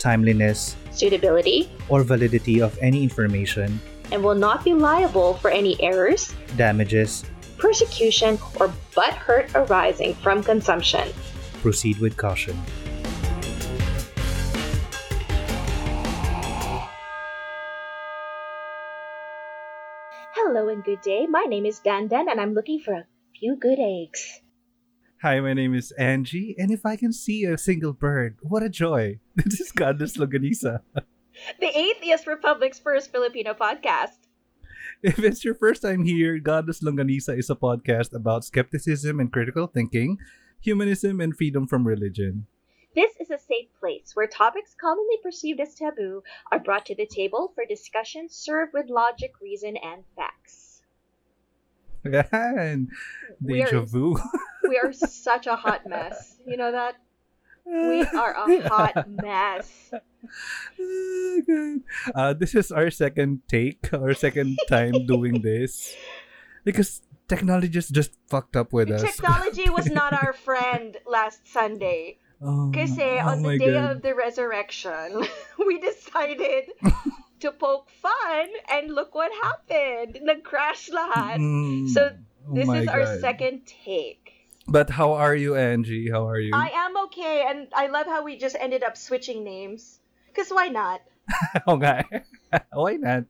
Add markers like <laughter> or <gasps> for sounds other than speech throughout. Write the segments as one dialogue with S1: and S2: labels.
S1: timeliness,
S2: suitability,
S1: or validity of any information,
S2: and will not be liable for any errors,
S1: damages,
S2: persecution, or butt hurt arising from consumption.
S1: proceed with caution.
S2: Hello and good day. My name is Dandan and I'm looking for a few good eggs.
S1: Hi, my name is Angie, and if I can see a single bird, what a joy! <laughs> This is Godless Longganisa.
S2: The Atheist Republic's first Filipino podcast.
S1: If it's your first time here, Godless Longganisa is a podcast about skepticism and critical thinking, humanism, and freedom from religion.
S2: This is a safe place where topics commonly perceived as taboo are brought to the table for discussion served with logic, reason, and facts. <laughs>
S1: Yan! Deja vu. <laughs>
S2: We are such a hot mess. You know that? We are a hot mess.
S1: Oh, <laughs> Uh, this is our second take, our second time doing this. Because technology just, just fucked up with us.
S2: Technology was <laughs> not our friend last Sunday.
S1: Oh,
S2: Kasi
S1: oh
S2: on the day
S1: God.
S2: of the resurrection, <laughs> we decided to poke fun and look what happened. Nag-crash lahat.
S1: Mm.
S2: So,
S1: Oh
S2: This
S1: my
S2: is our second take.
S1: But how are you, Angie? How are you?
S2: I am okay, and I love how we just ended up switching names. Because why not? <laughs>
S1: Nga. <laughs> Why not?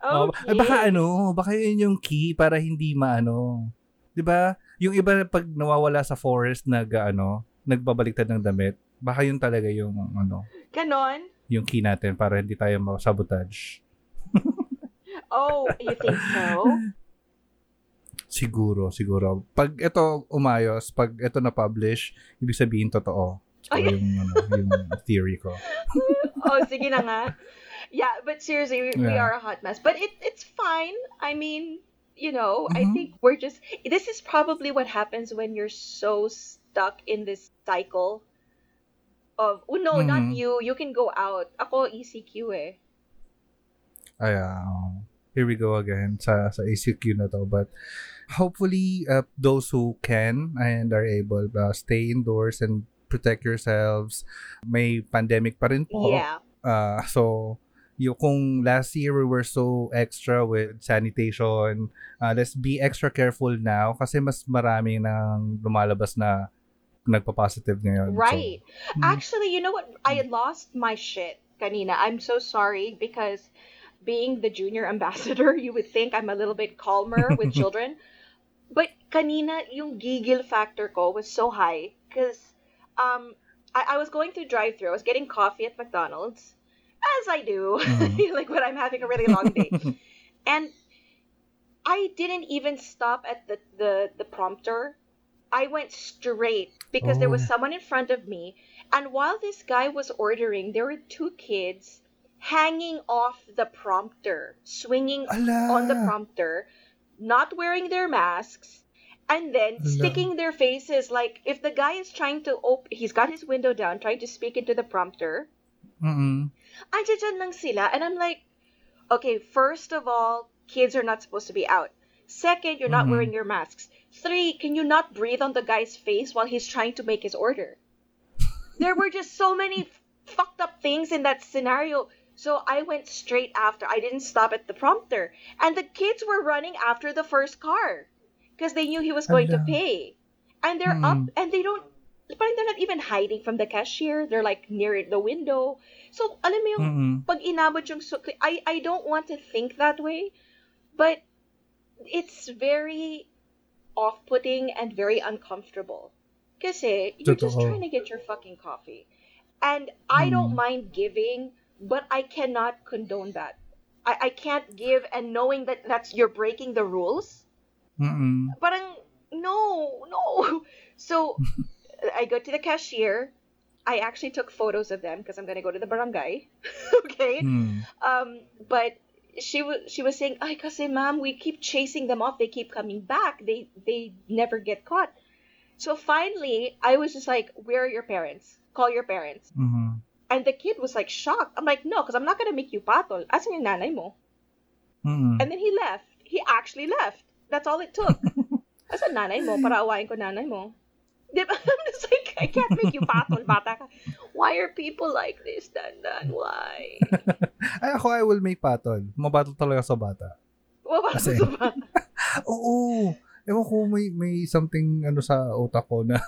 S1: Oh,
S2: Okay.
S1: eh, baka ano, baka yun yung key para hindi maano. 'Di ba? Yung iba pag nawawala sa forest nag ano, nagbabaliktad ng damit, baka yun talaga yung ano,
S2: Ganon?
S1: yung key natin para hindi tayo ma-sabotage. <laughs>
S2: Oh, you think so?
S1: Siguro, siguro. Pag ito umayos, pag ito na-publish, ibig sabihin totoo. So,
S2: Ay.
S1: yung, ano, yung <laughs> theory ko.
S2: oh, sige na nga. Yeah, but seriously, we, we
S1: Yeah.
S2: are a hot mess. But it it's fine. I mean, you know, I
S1: Mhm.
S2: think we're just. This is probably what happens when you're so stuck in this cycle of. Oh, no, not
S1: Mhm.
S2: you. You can go out. Ako, ECQ eh.
S1: Ay, ah, here we go again sa sa ACQ na to but hopefully uh, those who can and are able uh, stay indoors and protect yourselves may pandemic pa rin po
S2: Yeah.
S1: uh, so yung kung last year we were so extra with sanitation uh, let's be extra careful now kasi mas marami nang lumalabas na nagpa-positive ngayon
S2: Right.
S1: mm,
S2: Actually, you know what? I lost my shit, kanina. I'm so sorry because being the junior <laughs> ambassador, you would think I'm a little bit calmer with <laughs> children. But kanina, yung gigil factor ko was so high because um, I, I was going through drive through. I was getting coffee at McDonald's, as I do,
S1: Mhm. <laughs>
S2: like when I'm having a really long day. <laughs> and I didn't even stop at the, the, the prompter. I went straight because there was
S1: Oh.
S2: someone in front of me. And while this guy was ordering, there were two kids hanging off the prompter, swinging
S1: Ala!
S2: on the prompter, not wearing their masks, and then sticking their faces like if the guy is trying to open, he's got his window down, trying to speak into the prompter.
S1: Mm-mm.
S2: Andiyan lang sila. And I'm like, okay, first of all, kids are not supposed to be out. Second, you're not
S1: Mhm.
S2: wearing your masks. Three, can you not breathe on the guy's face while he's trying to make his order? there were just so many fucked up things in that scenario. So I went straight after. I didn't stop at the prompter. And the kids were running after the first car because they knew he was going to pay. And they're up
S1: Mm.
S2: and they don't parang they're not even hiding from the cashier. They're like near the window. So, alam mo yung
S1: Mm-mm.
S2: pag inabot yung sukli, I, I don't want to think that way, but it's very off-putting and very uncomfortable. Kasi you're just trying to get your fucking coffee. And I don't
S1: Mm.
S2: mind giving, but I cannot condone that. I, I can't give and knowing that that's you're breaking the rules.
S1: Mm-mm.
S2: Parang no, no. <laughs> So I go to the cashier I actually took photos of them because I'm gonna go to the barangay. <laughs> okay.
S1: Mm.
S2: Um, but she was she was saying, "Ay, kasi ma'am, we keep chasing them off. They keep coming back. They they never get caught." So finally, I was just like, "Where are your parents? Call your parents."
S1: Mhm.
S2: And the kid was like shocked. I'm like, "No, because I'm not gonna make you patol. Asan yung nanay mo?"
S1: Mm.
S2: And then he left. He actually left. That's all it took. <laughs> Asan nanay mo? Para awayin ko nanay mo. Di ba? <laughs> I'm just like, I can't make you patol, bata ka. Why are people like this, Dandan? Why? <laughs>
S1: Ay, ako, I will make patol. Mabatol talaga sa bata.
S2: Wala
S1: Kasi-
S2: sa ba?
S1: Oo. Ewan ko, may, may something ano sa utak ko na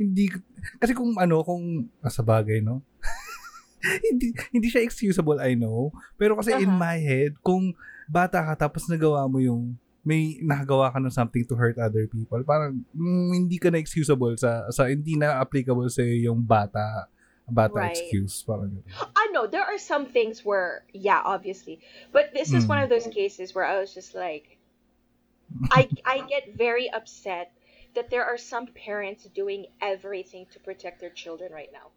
S1: hindi, kasi kung ano, kung sa bagay, no? <laughs> hindi, hindi siya excusable, I know. Pero kasi in
S2: Aha.
S1: my head, kung bata ka tapos nagawa mo yung may nakagawa ka ng something to hurt other people, parang mm, hindi ka na excusable sa, sa hindi na applicable sa yung bata bata
S2: Right.
S1: excuse. Parang.
S2: I know there are some things where, yeah, obviously, but this is
S1: Mm.
S2: one of those cases where I was just like, I <laughs> I get very upset that there are some parents doing everything to protect their children right now.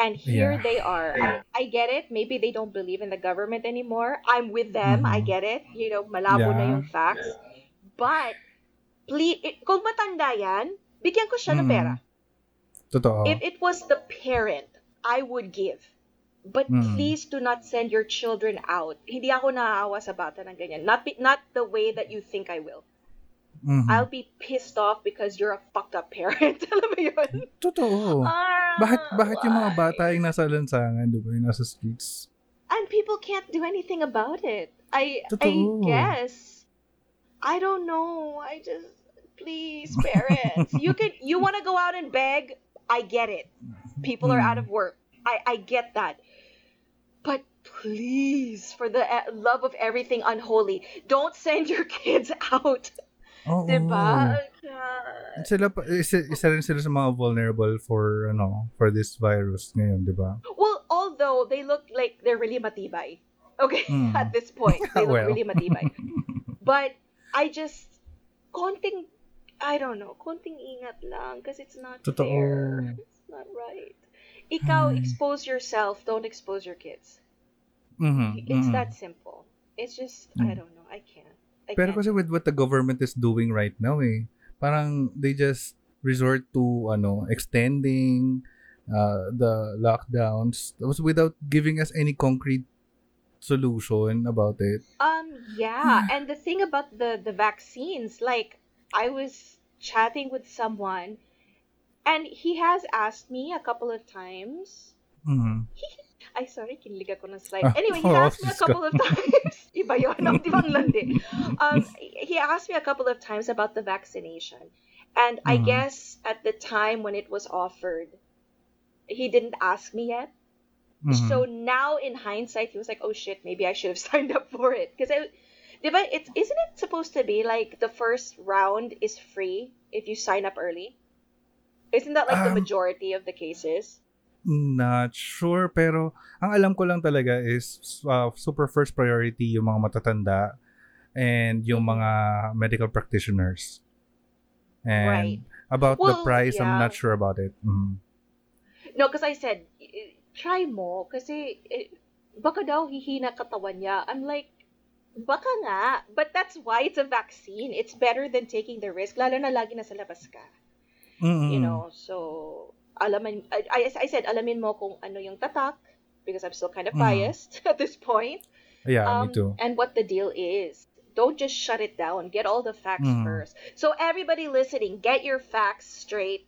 S2: And here
S1: Yeah.
S2: they are. I, I get it. Maybe they don't believe in the government anymore. I'm with them. I
S1: Mhm.
S2: get it. You know, malabo na yung facts. But, please, it, kung matanda yan, bigyan ko siya ng
S1: Mhm.
S2: pera.
S1: Totoo.
S2: If it was the parent, I would give. But
S1: Mm.
S2: please do not send your children out. Hindi ako naaawa sa bata ng ganyan. Not, not the way that you think I will.
S1: Mhm.
S2: I'll be pissed off because you're a fucked up parent. <laughs> Alam mo yun?
S1: Totoo.
S2: Ah,
S1: Bakit bakit yung mga
S2: why?
S1: bata yung nasa lansangan, di ba? Yung nasa streets.
S2: And people can't do anything about it. I I guess. I don't know. I just please parents. you can you want to go out and beg. I get it. People are
S1: Mm.
S2: out of work. I I get that. But please, for the uh, love of everything unholy, don't send your kids <laughs> out.
S1: Oo.
S2: Diba? God.
S1: Sila pa, isa, isa rin sila sa mga vulnerable for ano for this virus ngayon, di ba?
S2: Well, although they look like they're really matibay. Okay,
S1: Mm. <laughs>
S2: at this point, they look <laughs>
S1: Well.
S2: really matibay. <laughs> But I just konting I don't know, konting ingat lang because it's not
S1: Totoo.
S2: fair. It's not right. Ikaw
S1: Ay.
S2: expose yourself, don't expose your kids.
S1: Mhm,
S2: It's
S1: mhm.
S2: that simple. It's just I
S1: Mm.
S2: don't know. I can't. I
S1: Pero
S2: can't.
S1: kasi with what the government is doing right now eh, parang they just resort to ano extending uh, the lockdowns without giving us any concrete solution about it.
S2: Um, yeah, and the thing about the the vaccines, like I was chatting with someone, and he has asked me a couple of times.
S1: Mhm.
S2: Ay, sorry, kinilig ako ng slide.
S1: Ah,
S2: Anyway, he
S1: oh,
S2: asked me a couple of times. <laughs> Iba yun, no? Di ba ang? <laughs> Um, he asked me a couple of times about the vaccination. And I
S1: Mhm.
S2: guess at the time when it was offered, he didn't ask me yet.
S1: Mhm.
S2: So now in hindsight, he was like, "Oh shit, maybe I should have <laughs> signed up for it." Because I, diba, it's isn't it supposed to be like the first round is free if you sign up early? Isn't that like the
S1: Um,
S2: majority of the cases?
S1: Not sure, pero ang alam ko lang talaga is uh, super first priority yung mga matatanda and yung mga medical practitioners. And
S2: Right.
S1: about the
S2: Well,
S1: price, I'm
S2: yeah.
S1: not sure about it. Mhm.
S2: No, because I said, "I- try mo, kasi eh, baka daw hihina katawan niya. I'm like, baka nga. But that's why it's a vaccine. It's better than taking the risk, lalo na lagi nasa labas ka.
S1: Mm-mm.
S2: You know, so, alamin, I, I, said, alamin mo kung ano yung tatak, because I'm still kind of
S1: Mhm.
S2: biased <laughs> at this point.
S1: Yeah,
S2: um,
S1: me too.
S2: And what the deal is. Don't just shut it down. Get all the facts
S1: Mhm.
S2: first. So everybody listening, get your facts straight.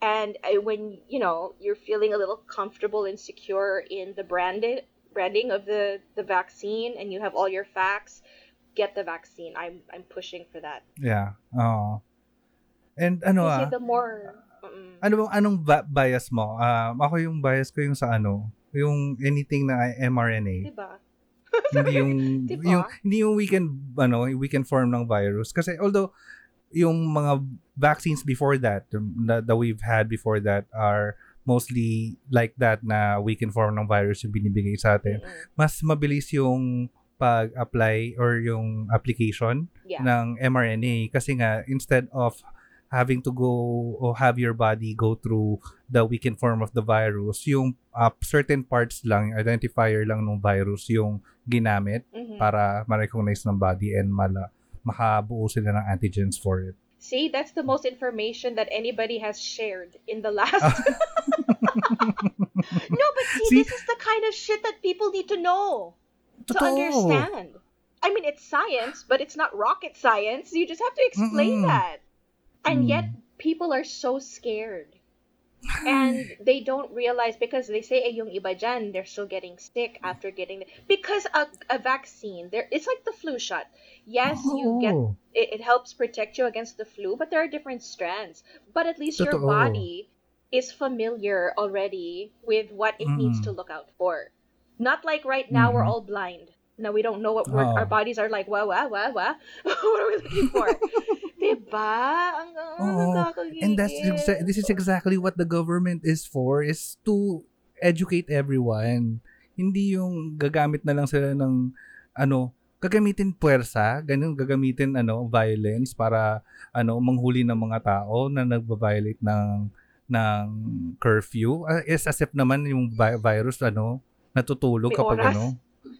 S2: And when you know you're feeling a little comfortable and secure in the branded branding of the the vaccine, and you have all your facts, get the vaccine. I'm I'm pushing for that.
S1: Yeah. Oh. And ano ah,
S2: the more mm,
S1: ano bang anong ba- bias mo? Um, ako yung bias ko yung sa ano, yung anything na mRNA.
S2: diba? <laughs>
S1: hindi yung
S2: Diba?
S1: yung hindi yung we can ano, we can form ng virus kasi although yung mga vaccines before that that, that we've had before that are mostly like that na we can form ng virus yung binibigay sa atin.
S2: Mm-mm.
S1: Mas mabilis yung pag-apply or yung application
S2: Yeah.
S1: ng mRNA kasi nga instead of having to go or have your body go through the weakened form of the virus, yung uh, certain parts lang, identifier lang ng virus yung ginamit
S2: Mhm.
S1: para ma-recognize ng body and mala makabuo sila ng antigens for it.
S2: See, that's the most information that anybody has shared in the last. <laughs> no, but see,
S1: See?
S2: this is the kind of shit that people need to know to
S1: Totoo.
S2: understand. I mean, it's science, but it's not rocket science. You just have to explain
S1: Mm-mm.
S2: that. And
S1: Mm.
S2: yet, people are so scared. And <sighs> they don't realize because they say, eh, yung iba dyan, they're still getting sick after getting the, because a, a vaccine, there it's like the flu shot. Yes, you get it, it helps protect you against the flu, but there are different strands. But at least your body is familiar already with what it needs
S1: Mm.
S2: to look out for. Not like right now we're
S1: Mhm.
S2: all blind. Now we don't know what we're, our bodies are like. Wah wah wah wah. <laughs> what are we looking for? <laughs> diba? Ang, ang
S1: Oo.
S2: nakakagigil.
S1: And that's exa- this is exactly what the government is for is to educate everyone. Hindi yung gagamit na lang sila ng ano, gagamitin puwersa, ganun gagamitin ano, violence para ano, manghuli ng mga tao na nagba-violate ng ng curfew. Uh, is as if naman yung vi- virus ano, natutulog
S2: May
S1: kapag
S2: oras.
S1: ano,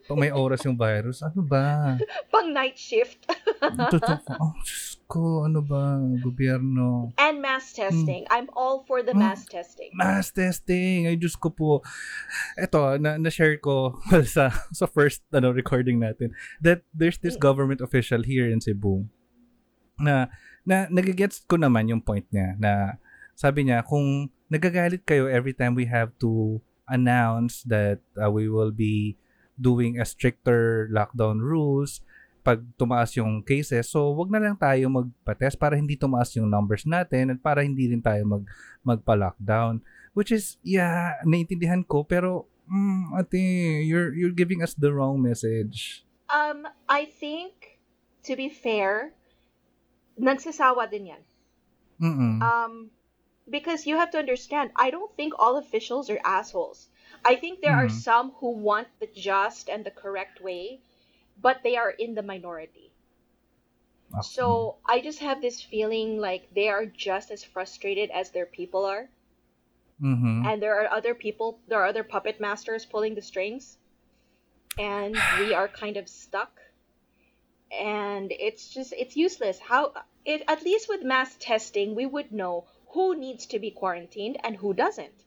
S1: pag may oras yung virus. Ano ba? <laughs>
S2: Pang night shift.
S1: Totoo. Oh, Diyos ko, ano ba? Gobyerno.
S2: and mass testing. I'm all for the
S1: Mm.
S2: mass testing.
S1: mass testing. Ay, Diyos ko po. Ito, na, na-share ko <laughs> sa, sa first ano, recording natin that there's this
S2: Mm.
S1: government official here in Cebu na, na nagigets ko naman yung point niya na sabi niya, kung nagagalit kayo every time we have to announce that uh, we will be doing a stricter lockdown rules pag tumaas yung cases. So, wag na lang tayo magpa-test para hindi tumaas yung numbers natin at para hindi rin tayo mag magpa-lockdown. Which is, yeah, naintindihan ko pero mm, ate, you're you're giving us the wrong message.
S2: Um, I think, to be fair, nagsasawa din yan.
S1: Mm.
S2: Um, because you have to understand, I don't think all officials are assholes. I think there are
S1: Mhm.
S2: some who want the just and the correct way, but they are in the minority. So I just have this feeling like they are just as frustrated as their people are,
S1: Mhm.
S2: and there are other people, there are other puppet masters pulling the strings, and <sighs> we are kind of stuck. And it's just it's useless. How it at least with mass testing, we would know who needs to be quarantined and who doesn't.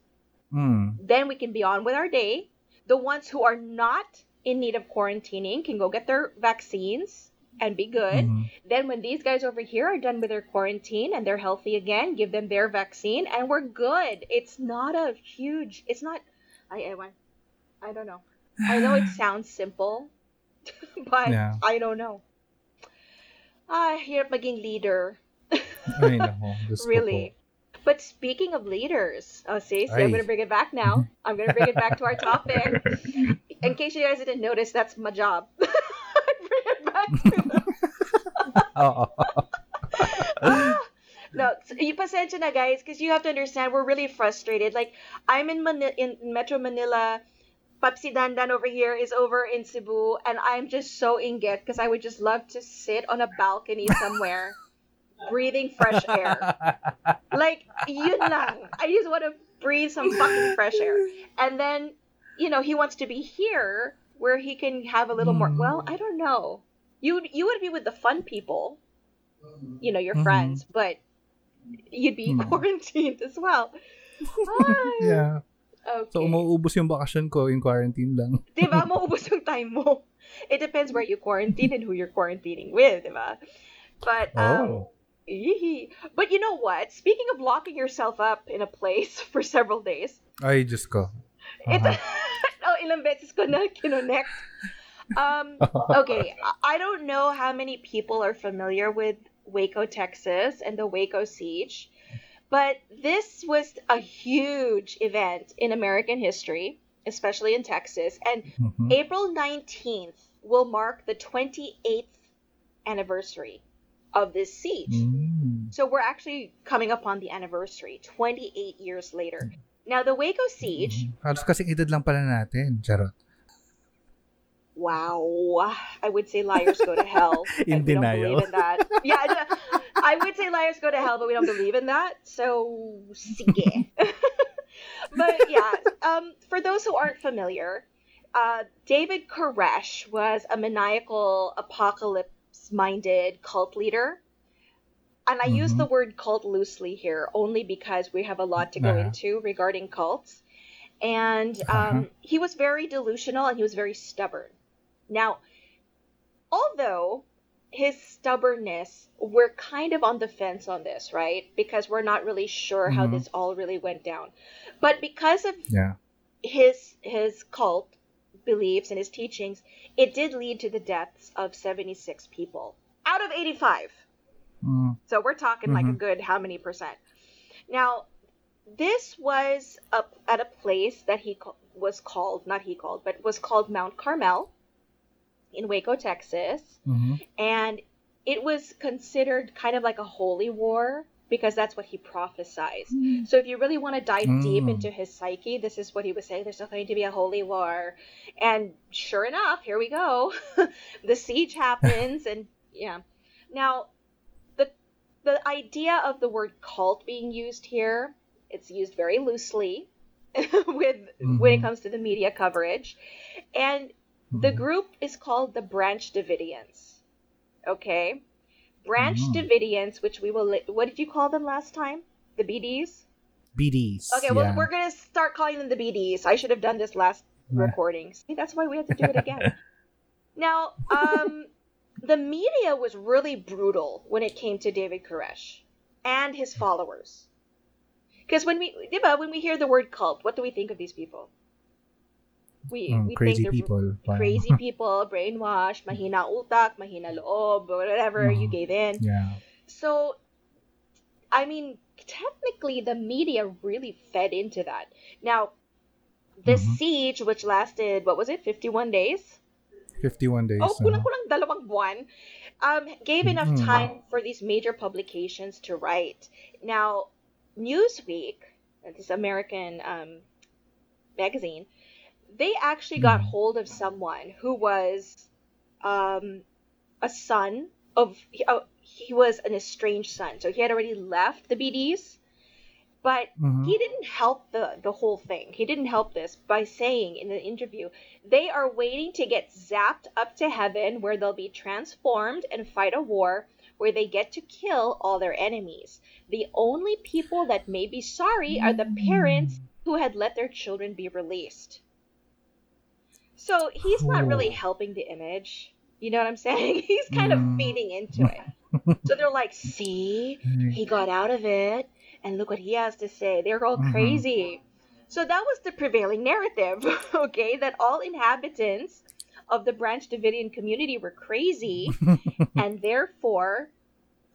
S1: Mm.
S2: Then we can be on with our day. The ones who are not in need of quarantining can go get their vaccines and be good.
S1: Mhm.
S2: Then when these guys over here are done with their quarantine and they're healthy again, give them their vaccine and we're good. It's not a huge it's not I I, I don't know. I know it <sighs> sounds simple, <laughs> but
S1: Yeah.
S2: I don't know. Ah, hirap maging leader.
S1: Ay, <laughs> nako. Diyos ko
S2: really. But speaking of leaders, oh see, see. I'm gonna bring it back now. I'm gonna bring it back to our topic. In case you guys didn't notice, that's my job. <laughs> bring it back to. Ah! <laughs> <laughs> no, you pasensya na guys, because you have to understand we're really frustrated. Like I'm in Mani- in Metro Manila, Papsi Dandan over here is over in Cebu, and I'm just so inget because I would just love to sit on a balcony somewhere, breathing fresh air. <laughs> Like yun lang. I just want to breathe some fucking fresh air, and then you know he wants to be here where he can have a little more.
S1: Mm.
S2: Well, I don't know. You would- you would be with the fun people you know, your
S1: Mhm.
S2: friends, but you'd be
S1: Hmm.
S2: quarantined as well. <laughs>
S1: Yeah.
S2: Okay.
S1: So, umuubos yung bakasyon ko in quarantine lang.
S2: diba? <laughs> Maubos yung time mo. It depends where you quarantine and who you're quarantining with, diba? But, um,
S1: Oh.
S2: But you know what? Speaking of locking yourself up in a place <laughs> for several days,
S1: Ay, Diyos ko.
S2: ito,
S1: Aha. <laughs>
S2: oh, ilang beses ko na kinonect. Um, <laughs> okay, I- I don't know how many people are familiar with Waco, Texas, and the Waco siege, but this was a huge event in American history, especially in Texas. And
S1: Mhm.
S2: April 19th will mark the 28th anniversary of this siege.
S1: Mm.
S2: So we're actually coming up on the anniversary, 28 years later. Now, the Waco siege,
S1: Mhm. Halos kasing edad lang pala natin. Charot.
S2: Wow. I would say liars go to hell. <laughs>
S1: In denial.
S2: in that. Yeah, I- would say liars go to hell, but we don't believe in that. So, sige. <laughs> but yeah, um, for those who aren't familiar, uh, David Koresh was a maniacal, apocalypse-minded cult leader. And I use
S1: Mhm.
S2: the word cult loosely here only because we have a lot to go
S1: Uh-huh.
S2: into regarding cults. And um,
S1: Uh-huh.
S2: he was very delusional and he was very stubborn. Now, although his stubbornness, we're kind of on the fence on this, right? Because we're not really sure how
S1: Mhm.
S2: this all really went down. But because of
S1: Yeah.
S2: his his cult beliefs and his teachings, it did lead to the deaths of 76 people out of 85.
S1: Mm.
S2: So we're talking like a
S1: Mhm.
S2: good how many percent? Now, this was up at a place that he ca- was called, not he called, but was called Mount Carmel in Waco, Texas,
S1: Mhm.
S2: and it was considered kind of like a holy war because that's what he prophesied. So if you really want to dive deep
S1: Mm.
S2: into his psyche, this is what he was saying. There's going to be a holy war, and sure enough, here we go. <laughs> the siege happens, and yeah. Now, the the idea of the word cult being used here, it's used very loosely <laughs> with when it
S1: Mhm.
S2: comes to the media coverage, and the
S1: Mhm.
S2: group is called the Branch Davidians. Okay? Branch
S1: Mm.
S2: Davidians, which we will. li- What did you call them last time? The BDs?
S1: BDs.
S2: Okay, well,
S1: yeah.
S2: we're going to start calling them the BDs. I should have done this last
S1: Yeah.
S2: recording. See, that's why we have to do it again. <laughs> now, um, the media was really brutal when it came to David Koresh and his followers. Because when we, diba, when we hear the word cult, what do we think of these people? We,
S1: Mm,
S2: we
S1: crazy
S2: think
S1: people.
S2: Crazy people, <laughs> brainwashed, mahina utak, mahina loob, whatever you
S1: Mhm.
S2: gave in.
S1: Yeah.
S2: So, I mean, technically, the media really fed into that. Now, the
S1: Mhm.
S2: siege, which lasted, what was it, 51 days?
S1: 51 days.
S2: Oh,
S1: uh,
S2: kulang-kulang dalawang buwan. Um, gave enough
S1: Mhm.
S2: time for these major publications to write. Now, Newsweek, this American um, magazine, they actually got
S1: Mhm.
S2: hold of someone who was um, a son of, oh, he was an estranged son. So he had already left the BDs, but
S1: mhm.
S2: he didn't help the the whole thing. He didn't help this by saying in the interview they are waiting to get zapped up to heaven where they'll be transformed and fight a war where they get to kill all their enemies. The only people that may be sorry are the parents who had let their children be released. So he's not really helping the image. You know what I'm saying? <laughs> He's kind of
S1: Mm.
S2: feeding into it. So they're like, <laughs> see, he got out of it and look what he has to say they're all
S1: Mhm.
S2: crazy so that was the prevailing narrative <laughs> okay that all inhabitants of the branch davidian community were crazy and therefore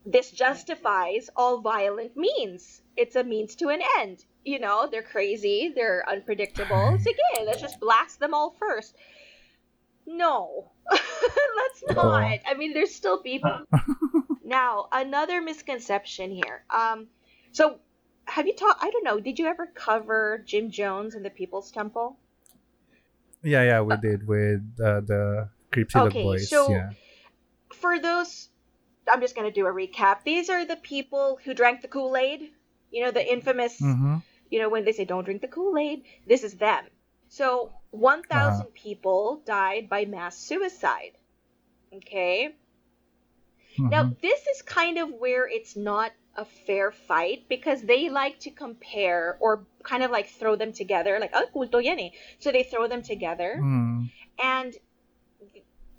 S2: this justifies all violent means it's a means to an end you know they're crazy they're unpredictable <laughs> it's again let's just blast them all first no <laughs> let's not i mean there's still people <laughs> now, another misconception here. Um, so have you taught? I don't know. Did you ever cover Jim Jones and the People's Temple?
S1: yeah, yeah, we did with uh, the Creepsy
S2: Okay,
S1: Boys.
S2: so-
S1: yeah.
S2: For those, I'm just gonna do a recap. These are the people who drank the Kool Aid. You know, the infamous.
S1: Mm-hmm.
S2: You know, when they say don't drink the Kool Aid, this is them. So 1,000
S1: Uh-huh.
S2: people died by mass suicide. Okay. Now,
S1: mm-hmm.
S2: this is kind of where it's not a fair fight because they like to compare or kind of like throw them together, like, oh, yan eh. So they throw them together.
S1: Mm.
S2: And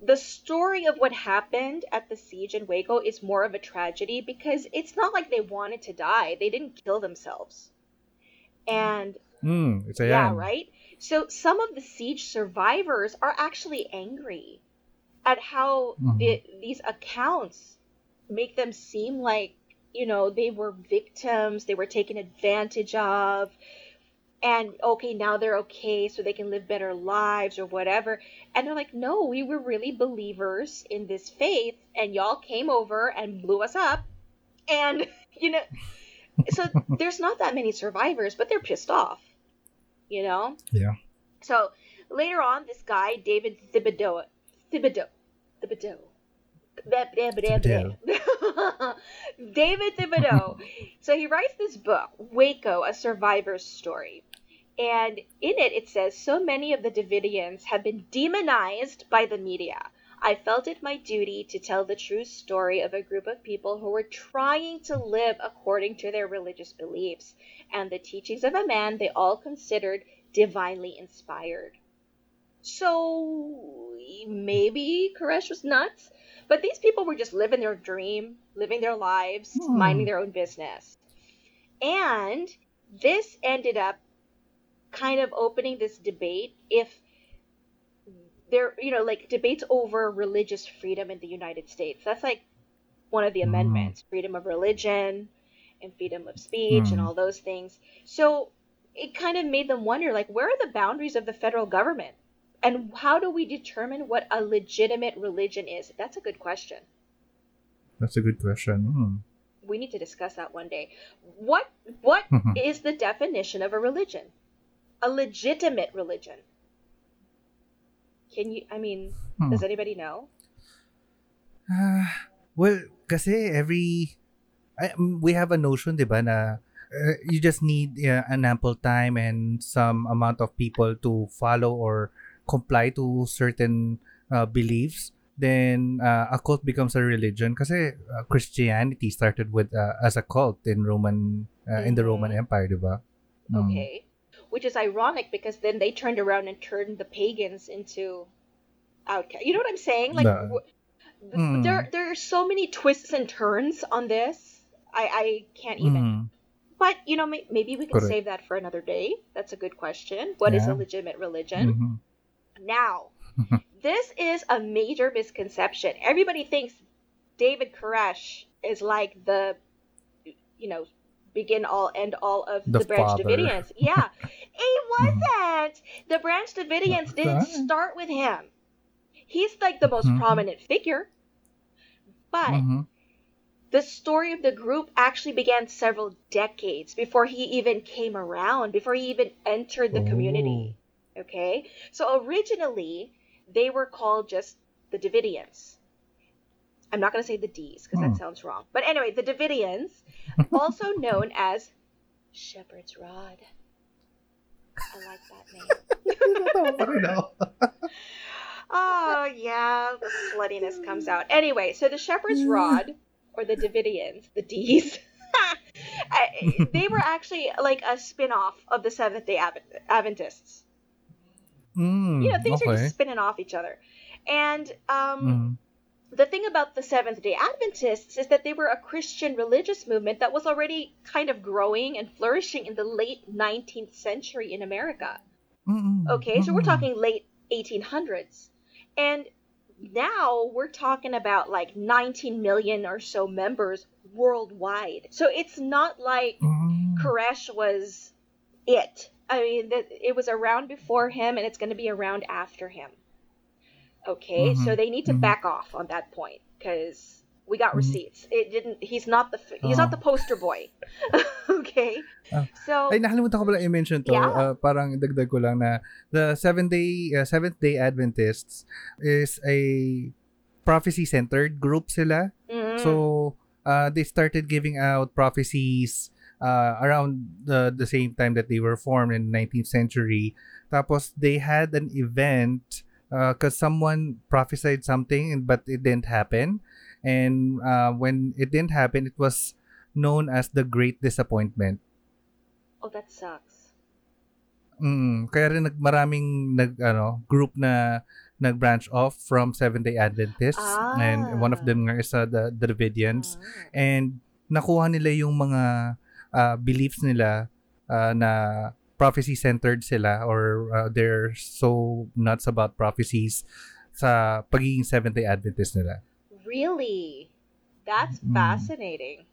S2: the story of what happened at the siege in Waco is more of a tragedy because it's not like they wanted to die, they didn't kill themselves. And
S1: Mm, it's a
S2: yeah, right? So some of the siege survivors are actually angry at how
S1: Mhm.
S2: the, these accounts make them seem like, you know, they were victims, they were taken advantage of, and okay, now they're okay, so they can live better lives or whatever. And they're like, no, we were really believers in this faith, and y'all came over and blew us up. And, <laughs> you know, so there's not that many survivors, but they're pissed off, you know?
S1: Yeah.
S2: So later on, this guy, David Thibodeau, Thibodeau. Thibodeau. <laughs> David Thibodeau. <laughs> so he writes this book, Waco, a survivor's story. And in it, it says so many of the Davidians have been demonized by the media. I felt it my duty to tell the true story of a group of people who were trying to live according to their religious beliefs and the teachings of a man they all considered divinely inspired. So maybe Koresh was nuts, but these people were just living their dream, living their lives,
S1: Hmm.
S2: minding their own business. And this ended up kind of opening this debate if there, you know, like debates over religious freedom in the United States. That's like one of the
S1: Hmm.
S2: amendments freedom of religion and freedom of speech and
S1: Hmm.
S2: all those things. So it kind of made them wonder like, where are the boundaries of the federal government? And how do we determine what a legitimate religion is? That's a good question.
S1: That's a good question. Hmm.
S2: We need to discuss that one day. What what <laughs>
S1: Mhm.
S2: the definition of a religion? A legitimate religion. Can you I mean,
S1: Hmm.
S2: does anybody know?
S1: Ah, <sighs> well, kasi every I, we have a notion, ba, na uh, you just need uh, an ample time and some amount of people to follow or comply to certain uh, beliefs. Then uh, a cult becomes a religion. Kasi uh, Christianity started with uh, as a cult in Roman uh, in the Roman
S2: Empire,
S1: Empire, 'di ba? Mm.
S2: Okay. Which is ironic because then they turned around and turned the pagans into outcast. You know what I'm saying? Like w-
S1: Mm.
S2: there there are so many twists and turns on this. I I can't even.
S1: Mm.
S2: But you know, may- maybe we can
S1: Correct.
S2: save that for another day. That's a good question. What is a legitimate religion?
S1: Mhm.
S2: Now, <laughs> this is a major misconception. Everybody thinks David Koresh is like the, you know, begin all end all of
S1: The
S2: the, Branch
S1: father.
S2: Davidians. Yeah, <laughs> it wasn't. The Branch Davidians didn't start with him. He's like the most
S1: Mhm.
S2: prominent figure, but
S1: Mhm.
S2: the story of the group actually began several decades before he even came around, before he even entered the community. Okay? So originally, they were called just the Davidians. I'm not going to say the D's because
S1: Hmm.
S2: that sounds wrong. But anyway, the Davidians, <laughs> also known as Shepherd's Rod. I like that name. <laughs>
S1: I don't know. <laughs>
S2: Oh, yeah, the sluttiness comes out. Anyway, so the Shepherd's Rod, or the Davidians, the D's, I- they were actually like a spin off of the Seventh day Adventists.
S1: Mm,
S2: You know, things are just spinning off each other. And um,
S1: Mhm.
S2: The thing about the Seventh day Adventists is that they were a Christian religious movement that was already kind of growing and flourishing in the late 19th century in America.
S1: Mm-mm.
S2: Okay, so we're talking late 1800s. And now we're talking about like 19 million or so members worldwide. So it's not like
S1: Mm.
S2: Koresh was it. I mean, it was around before him and it's going to be around after him. Okay, so
S1: Mhm,
S2: they need to
S1: mhm.
S2: back off on that point because we got
S1: Mhm.
S2: receipts. It didn't. He's not the. He's not
S1: Oh.
S2: the poster boy. <laughs> okay,
S1: Ah.
S2: so
S1: Ay, nakalimutan ko pala i-mention to.
S2: Yeah.
S1: Uh, parang dagdag ko lang na the seven day, uh, Seventh Day Adventists is a prophecy-centered group sila.
S2: mm,
S1: So, uh, they started giving out prophecies uh, around the, the same time that they were formed in the 19th century. Tapos, they had an event because someone prophesied something but it didn't happen. And uh, when it didn't happen, it was known as the Great Disappointment.
S2: oh, that sucks.
S1: Mm, kaya rin nag, maraming nag, ano, group na nag-branch off from Seventh-day Adventists. And one of them nga is uh, the, the Davidians.
S2: Ah.
S1: And nakuha nila yung mga uh, beliefs nila uh, na prophecy-centered sila or uh, they're so nuts about prophecies sa pagiging Seventh-day Adventist nila.
S2: Really? That's
S1: Mm.
S2: fascinating.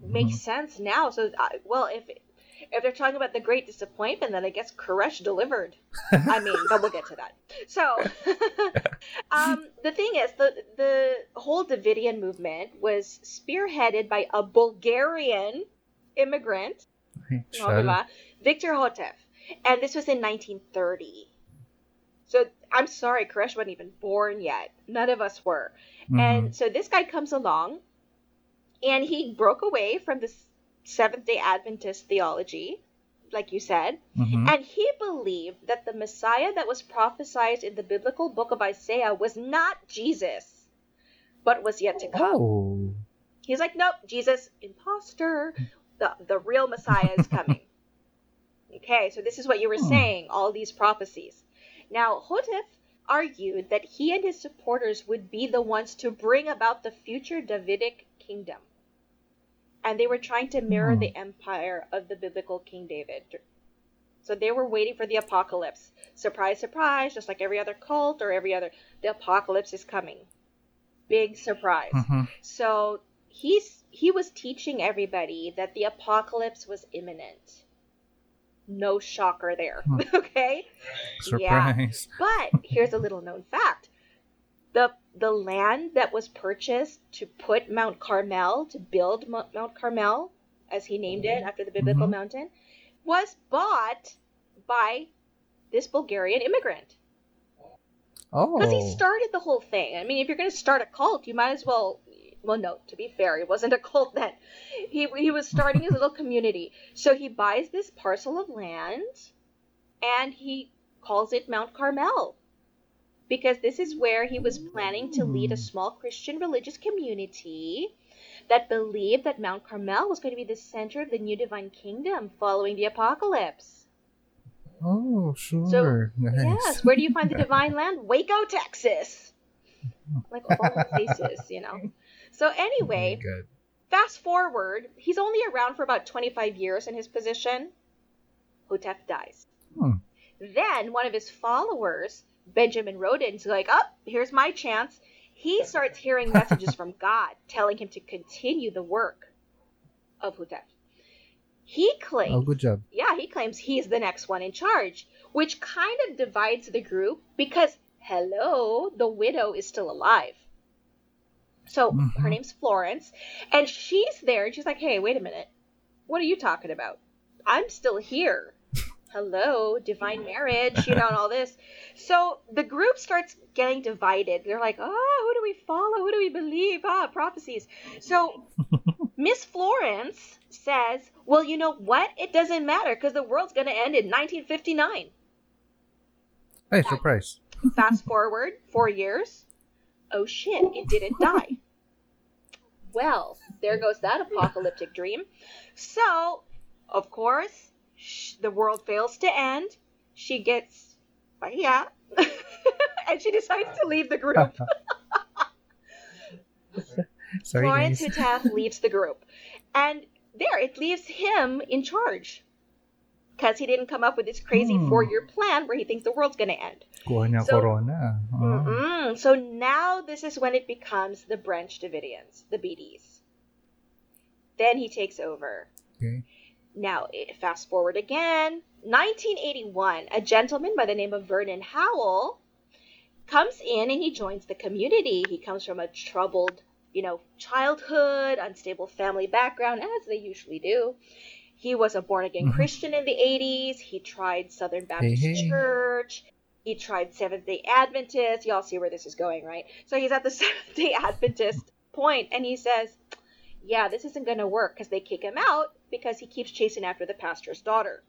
S2: Makes sense now. So, uh, well, if if they're talking about the great disappointment, then I guess Koresh delivered. I mean, but we'll get to that. So, <laughs> um, the thing is, the the whole Davidian movement was spearheaded by a Bulgarian immigrant, Diba? Victor Houteff, and this was in 1930. So I'm sorry, Koresh wasn't even born yet. None of us were.
S1: Mhm.
S2: And so this guy comes along and he broke away from the Seventh day Adventist theology, like you said,
S1: Mhm.
S2: and he believed that the Messiah that was prophesied in the biblical book of Isaiah was not Jesus, but was yet to come.
S1: Oh.
S2: He's like, nope, Jesus, imposter. The, the real Messiah is coming. <laughs> okay, so this is what you were
S1: Hmm.
S2: saying, all these prophecies. Now, Houteff argued that he and his supporters would be the ones to bring about the future Davidic kingdom. And they were trying to mirror
S1: Hmm.
S2: the empire of the biblical King David. So they were waiting for the apocalypse. Surprise, surprise, just like every other cult or every other, the apocalypse is coming. Big surprise.
S1: Mhm.
S2: So he's he was teaching everybody that the apocalypse was imminent. No shocker there.
S1: Hmm. <laughs>
S2: okay? Yeah.
S1: Surprise.
S2: But here's a little known fact. The the land that was purchased to put Mount Carmel, to build Mo- Mount Carmel, as he named it after the biblical
S1: Mhm.
S2: mountain, was bought by this Bulgarian immigrant.
S1: Oh.
S2: Because he started the whole thing. I mean, if you're going to start a cult, you might as well. Well, no. To be fair, it wasn't a cult then. He he was starting his little community. So he buys this parcel of land, and he calls it Mount Carmel, because this is where he was planning to lead a
S1: Hmm.
S2: small Christian religious community that believed that Mount Carmel was going to be the center of the new divine kingdom following the apocalypse.
S1: Oh, sure. nice.
S2: Yes. Where do you find the <laughs> divine land? Waco, Texas. Like all places, you know. <laughs> So anyway,
S1: Good.
S2: fast forward, he's only around for about 25 years in his position. Houteff dies.
S1: Hmm.
S2: Then one of his followers, Benjamin Roden's like, "Oh, here's my chance." He starts hearing messages from <laughs> God telling him to continue the work of Houteff. He claims
S1: Oh, good job.
S2: yeah, he claims he's the next one in charge, which kind of divides the group because, hello, the widow is still alive. So her
S1: Mhm.
S2: name's Florence, and she's there, and she's like, hey, wait a minute. What are you talking about? I'm still here. Hello, divine marriage, you know, and all this. So the group starts getting divided. They're like, oh, who do we follow? Who do we believe? Ah, prophecies. So <laughs> Miss Florence says, well, you know what? It doesn't matter because the world's going to end in 1959.
S1: Hey, surprise.
S2: Fast forward four years. Oh shit, it didn't die. Well, there goes that apocalyptic dream. So, of course, sh- the world fails to end. She gets, uh, yeah, <laughs> and she decides to leave the group. <laughs>
S1: Sorry,
S2: Florence. Houteff leaves the group. And there, it leaves him in charge. Because he didn't come up with this crazy
S1: Hmm.
S2: four year plan where he thinks the world's going to end.
S1: Kuha niya
S2: So-
S1: corona. Oh.
S2: So now this is when it becomes the Branch Davidians, the BDs. Then he takes over.
S1: Okay.
S2: Now, fast forward again. 1981, a gentleman by the name of Vernon Howell comes in and he joins the community. He comes from a troubled, you know, childhood, unstable family background, as they usually do. He was a born again
S1: Mhm.
S2: Christian in the 80s. He tried Southern Baptist
S1: hey.
S2: Church. He tried Seventh day Adventist. Y'all see where this is going, right? So he's at the <laughs> Seventh day Adventist point and he says, Yeah, this isn't going to work because they kick him out because he keeps chasing after the pastor's daughter.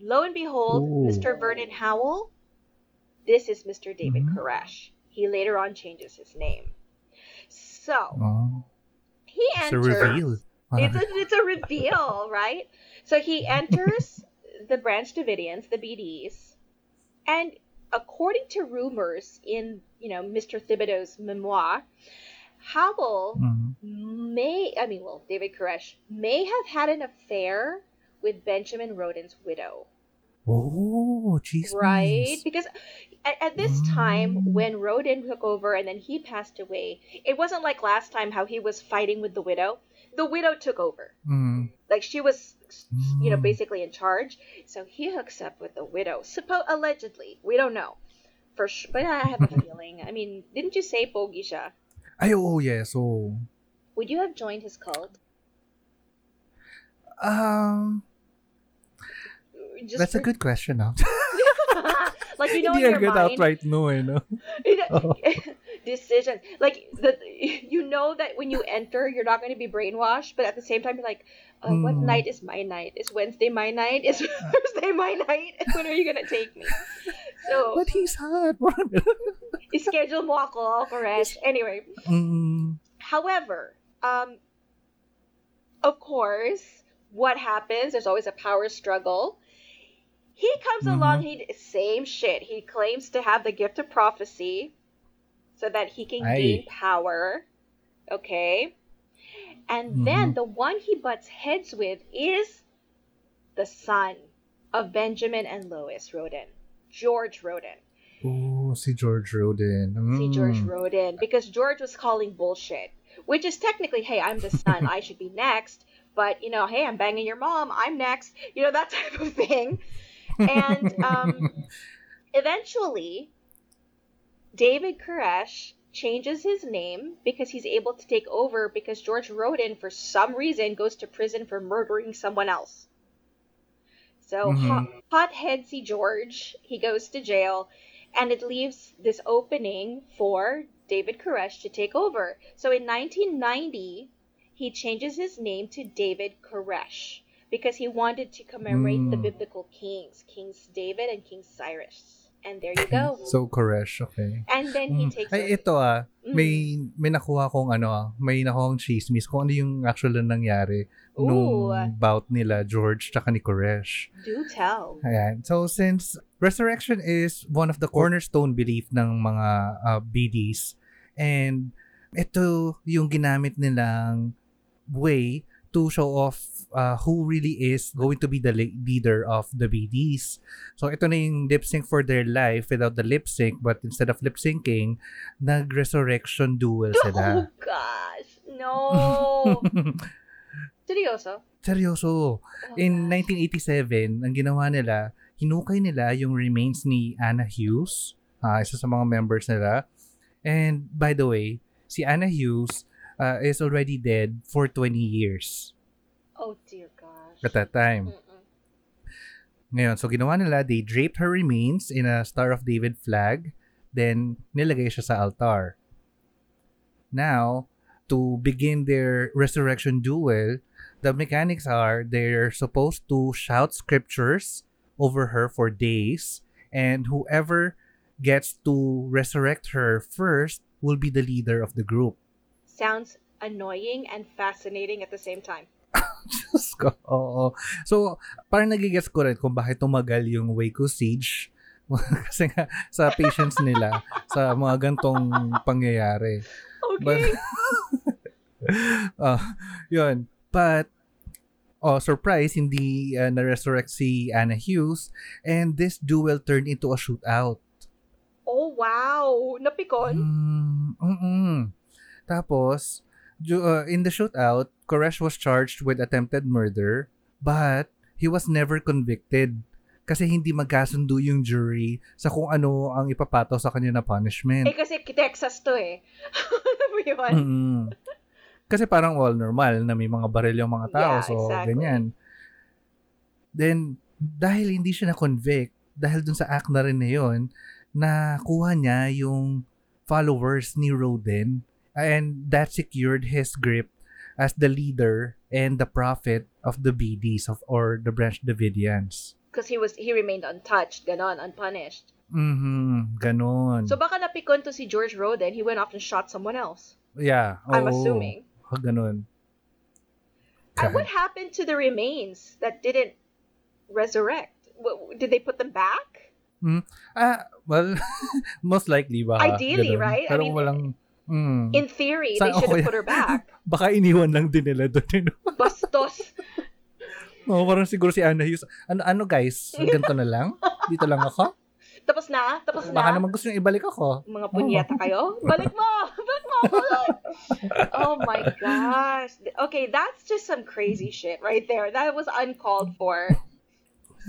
S2: Lo and behold,
S1: Ooh.
S2: Mr. Vernon Howell, this is Mr. David
S1: Mhm.
S2: Koresh. He later on changes his name. So
S1: Oh.
S2: he
S1: It's a
S2: enters. It's a, it's a reveal, right? So he enters <laughs> the Branch Davidians, the BDs, and according to rumors in you know Mr. Thibodeau's memoir, Howell
S1: Mhm.
S2: may I mean well David Koresh may have had an affair with Benjamin Roden's widow,
S1: Oh, jeez.
S2: right? Because at, at this time
S1: Mm.
S2: when Rodin took over and then he passed away, it wasn't like last time how he was fighting with the widow. The widow took over.
S1: Mm.
S2: like she was you know
S1: Mm.
S2: basically in charge so he hooks up with the widow suppo- allegedly we don't know for sure but i have a <laughs> feeling i mean didn't you say pogi siya
S1: Ay, oh, yes. Oh.
S2: would you have joined his cult
S1: Um,
S2: Just
S1: that's a good question now. <laughs>
S2: Like you <laughs> know
S1: Hindi
S2: in your
S1: agad
S2: mind,
S1: outright no eh, no?
S2: you know, decisions. Like the <laughs> you know that when you enter, you're not going to be brainwashed, but at the same time, you're like, uh, what
S1: Mm.
S2: night is my night? Is Wednesday my night? Is <laughs> Thursday my night? <laughs> When are you gonna take me? So
S1: But he's hot.
S2: schedule mo ako, correct? Anyway,
S1: mm,
S2: However, um, of course, what happens? There's always a power struggle. He comes
S1: Mhm.
S2: along. He same shit. He claims to have the gift of prophecy, so that he can
S1: Aye.
S2: gain power. Okay, and then
S1: Mhm.
S2: the one he butts heads with is the son of Benjamin and Lois Roden, George Roden.
S1: oh, see George Roden.
S2: see George
S1: Mm.
S2: Roden because George was calling bullshit, which is technically, hey, I'm the son, <laughs> I should be next, but you know, hey, I'm banging your mom, I'm next, you know, that type of thing. And um, <laughs> eventually, David Koresh changes his name because he's able to take over because George Roden, for some reason, goes to prison for murdering someone else. So,
S1: Mhm.
S2: hot, hotheadsy George, he goes to jail, and it leaves this opening for David Koresh to take over. So, in 1990, he changes his name to David Koresh because he wanted to commemorate the
S1: Mm.
S2: biblical kings, Kings David and King Cyrus. And there you go.
S1: So, Koresh, okay.
S2: and then he
S1: Mm.
S2: takes
S1: Ay,
S2: over.
S1: ito ah,
S2: Mm.
S1: may may nakuha kong ano ah, may nakuha kong chismis kung ano yung actual na nangyari nung
S2: Ooh.
S1: bout nila George tsaka ni Koresh.
S2: Do tell.
S1: Ayan. So, since resurrection is one of the cornerstone belief ng mga uh, BDs, and ito yung ginamit nilang way to show off uh, who really is going to be the le- leader of the BDs. So, ito na yung lip sync for their life without the lip sync, but instead of lip syncing, nag-resurrection duel
S2: Oh
S1: sila.
S2: gosh. No. <laughs> Seryoso?
S1: Seryoso.
S2: Oh,
S1: In
S2: gosh.
S1: 1987, ang ginawa nila, hinukay nila yung remains ni Anna Hughes, ah, isa sa mga members nila. And by the way, si Anna Hughes ah, is already dead for 20 years
S2: Oh dear gosh.
S1: at that time.
S2: Mm-mm.
S1: Ngayon, so ginawa nila, they draped her remains in a Star of David flag, then nilagay siya sa altar. Now, to begin their resurrection duel, the mechanics are they're supposed to shout scriptures over her for days, and whoever gets to resurrect her first will be the leader of the group.
S2: Sounds annoying and fascinating at the same time. <laughs>
S1: Diyos ko. Oo. So, parang nagigets ko rin kung bakit tumagal yung Waco Siege. <laughs> Kasi nga, sa patience nila, <laughs> sa mga gantong pangyayari. But,
S2: Okay.
S1: uh, yun. But, oh, surprise, hindi uh, na-resurrect si Anna Hughes. And this duel turned into a shootout.
S2: oh wow. Napikon?
S1: Mm, mm Tapos, uh, in the shootout, Koresh was charged with attempted murder, but he was never convicted kasi hindi magkasundo yung jury sa kung ano ang ipapato sa kanya na punishment.
S2: Eh kasi Texas to eh. <laughs> Alam mo yun?
S1: Mm-mm. Kasi parang all normal na may mga baril yung mga tao.
S2: Yeah,
S1: so,
S2: exactly.
S1: ganyan. Then, dahil hindi siya na-convict, dahil dun sa act na rin na yun, nakuha niya yung followers ni Roden and that secured his grip as the leader and the prophet of the BDs of or the Branch Davidians.
S2: Because he was he remained untouched, ganon, unpunished.
S1: Mhm, ganon.
S2: So baka napikon to si George Roden, he went off and shot someone else.
S1: yeah,
S2: I'm
S1: oo.
S2: assuming.
S1: Ah, ganon.
S2: And what happened to the remains that didn't resurrect? Did they put them back?
S1: Ah, well, <laughs> most likely ba?
S2: Ideally,
S1: ganun.
S2: right? I mean,
S1: walang, mm,
S2: In theory,
S1: Sa-
S2: they should have
S1: okay.
S2: put her back. <laughs>
S1: baka iniwan lang din nila doon. <laughs>
S2: Bastos.
S1: no, <laughs> parang siguro si Anna Hughes, ano, ano guys, ganito na lang? Dito lang ako?
S2: Tapos na? Tapos
S1: Baka
S2: na?
S1: naman gusto nyo ibalik ako.
S2: Mga punyeta kayo? Balik mo! Balik mo ako! oh my gosh. Okay, that's just some crazy shit right there. That was uncalled for.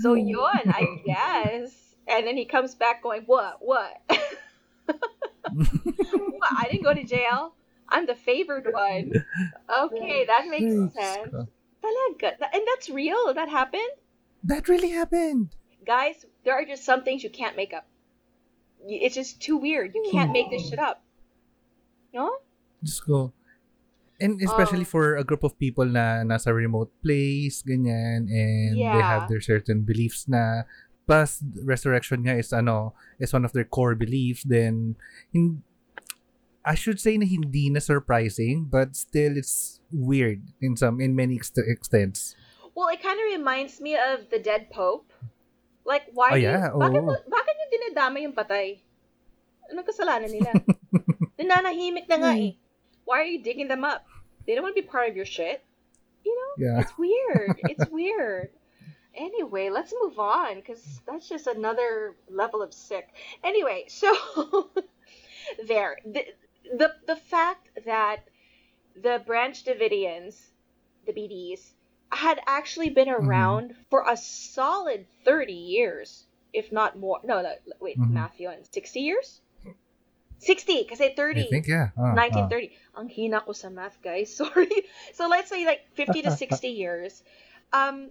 S2: So yun, I guess. And then he comes back going, what? What? What? I didn't go to jail. I'm the favored one. Okay, that makes sense. Talaga. And that's real? That happened?
S1: That really happened.
S2: Guys, there are just some things you can't make up. it's just too weird. You can't make this shit up. No?
S1: Just go. And especially
S2: Oh.
S1: for a group of people na nasa remote place, ganyan, and they have their certain beliefs na plus resurrection nga is ano, is one of their core beliefs, then in, I should say na hindi na surprising, but still it's weird in some in many ext- extents.
S2: Well, it kind of reminds me of the dead pope. Like, why
S1: Oh, yeah,
S2: you, bakit,
S1: oo.
S2: mo- bakit nyo dinadama yung patay? Anong kasalanan nila? <laughs> Nananahimik na nga
S1: Hmm.
S2: eh. Why are you digging them up? They don't want to be part of your shit. You know?
S1: Yeah.
S2: It's weird. It's weird. Anyway, let's move on because that's just another level of sick. Anyway, <laughs> so there, the, the the fact that the Branch Davidians, the BDs, had actually been
S1: Mm-hmm.
S2: around for a solid thirty years, if not more. No, no wait,
S1: Mhm.
S2: Matthew, sixty years. Sixty, kasi thirty.
S1: I think yeah. Ah, ah.
S2: 1930. Ang hina ko sa math, guys. <laughs> Sorry. So let's say like 50 to 60 years. Um,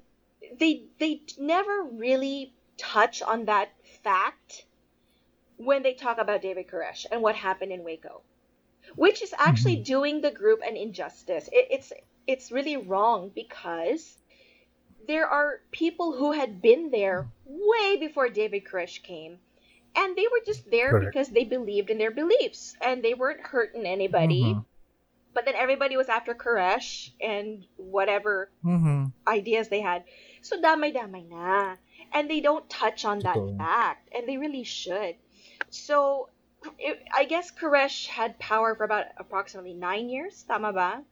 S2: they they never really touch on that fact when they talk about David Koresh and what happened in Waco, which is actually doing the group an injustice. It, it's it's really wrong because there are people who had been there way before David Koresh came. And they were just there
S1: Correct.
S2: because they believed in their beliefs and they weren't hurting anybody.
S1: Mhm.
S2: But then everybody was after Koresh and whatever
S1: Mhm.
S2: ideas they had. So damay-damay na. And they don't touch on that
S1: Totoo.
S2: fact. And they really should. So, it, I guess Koresh had power for about approximately nine years. Tama ba?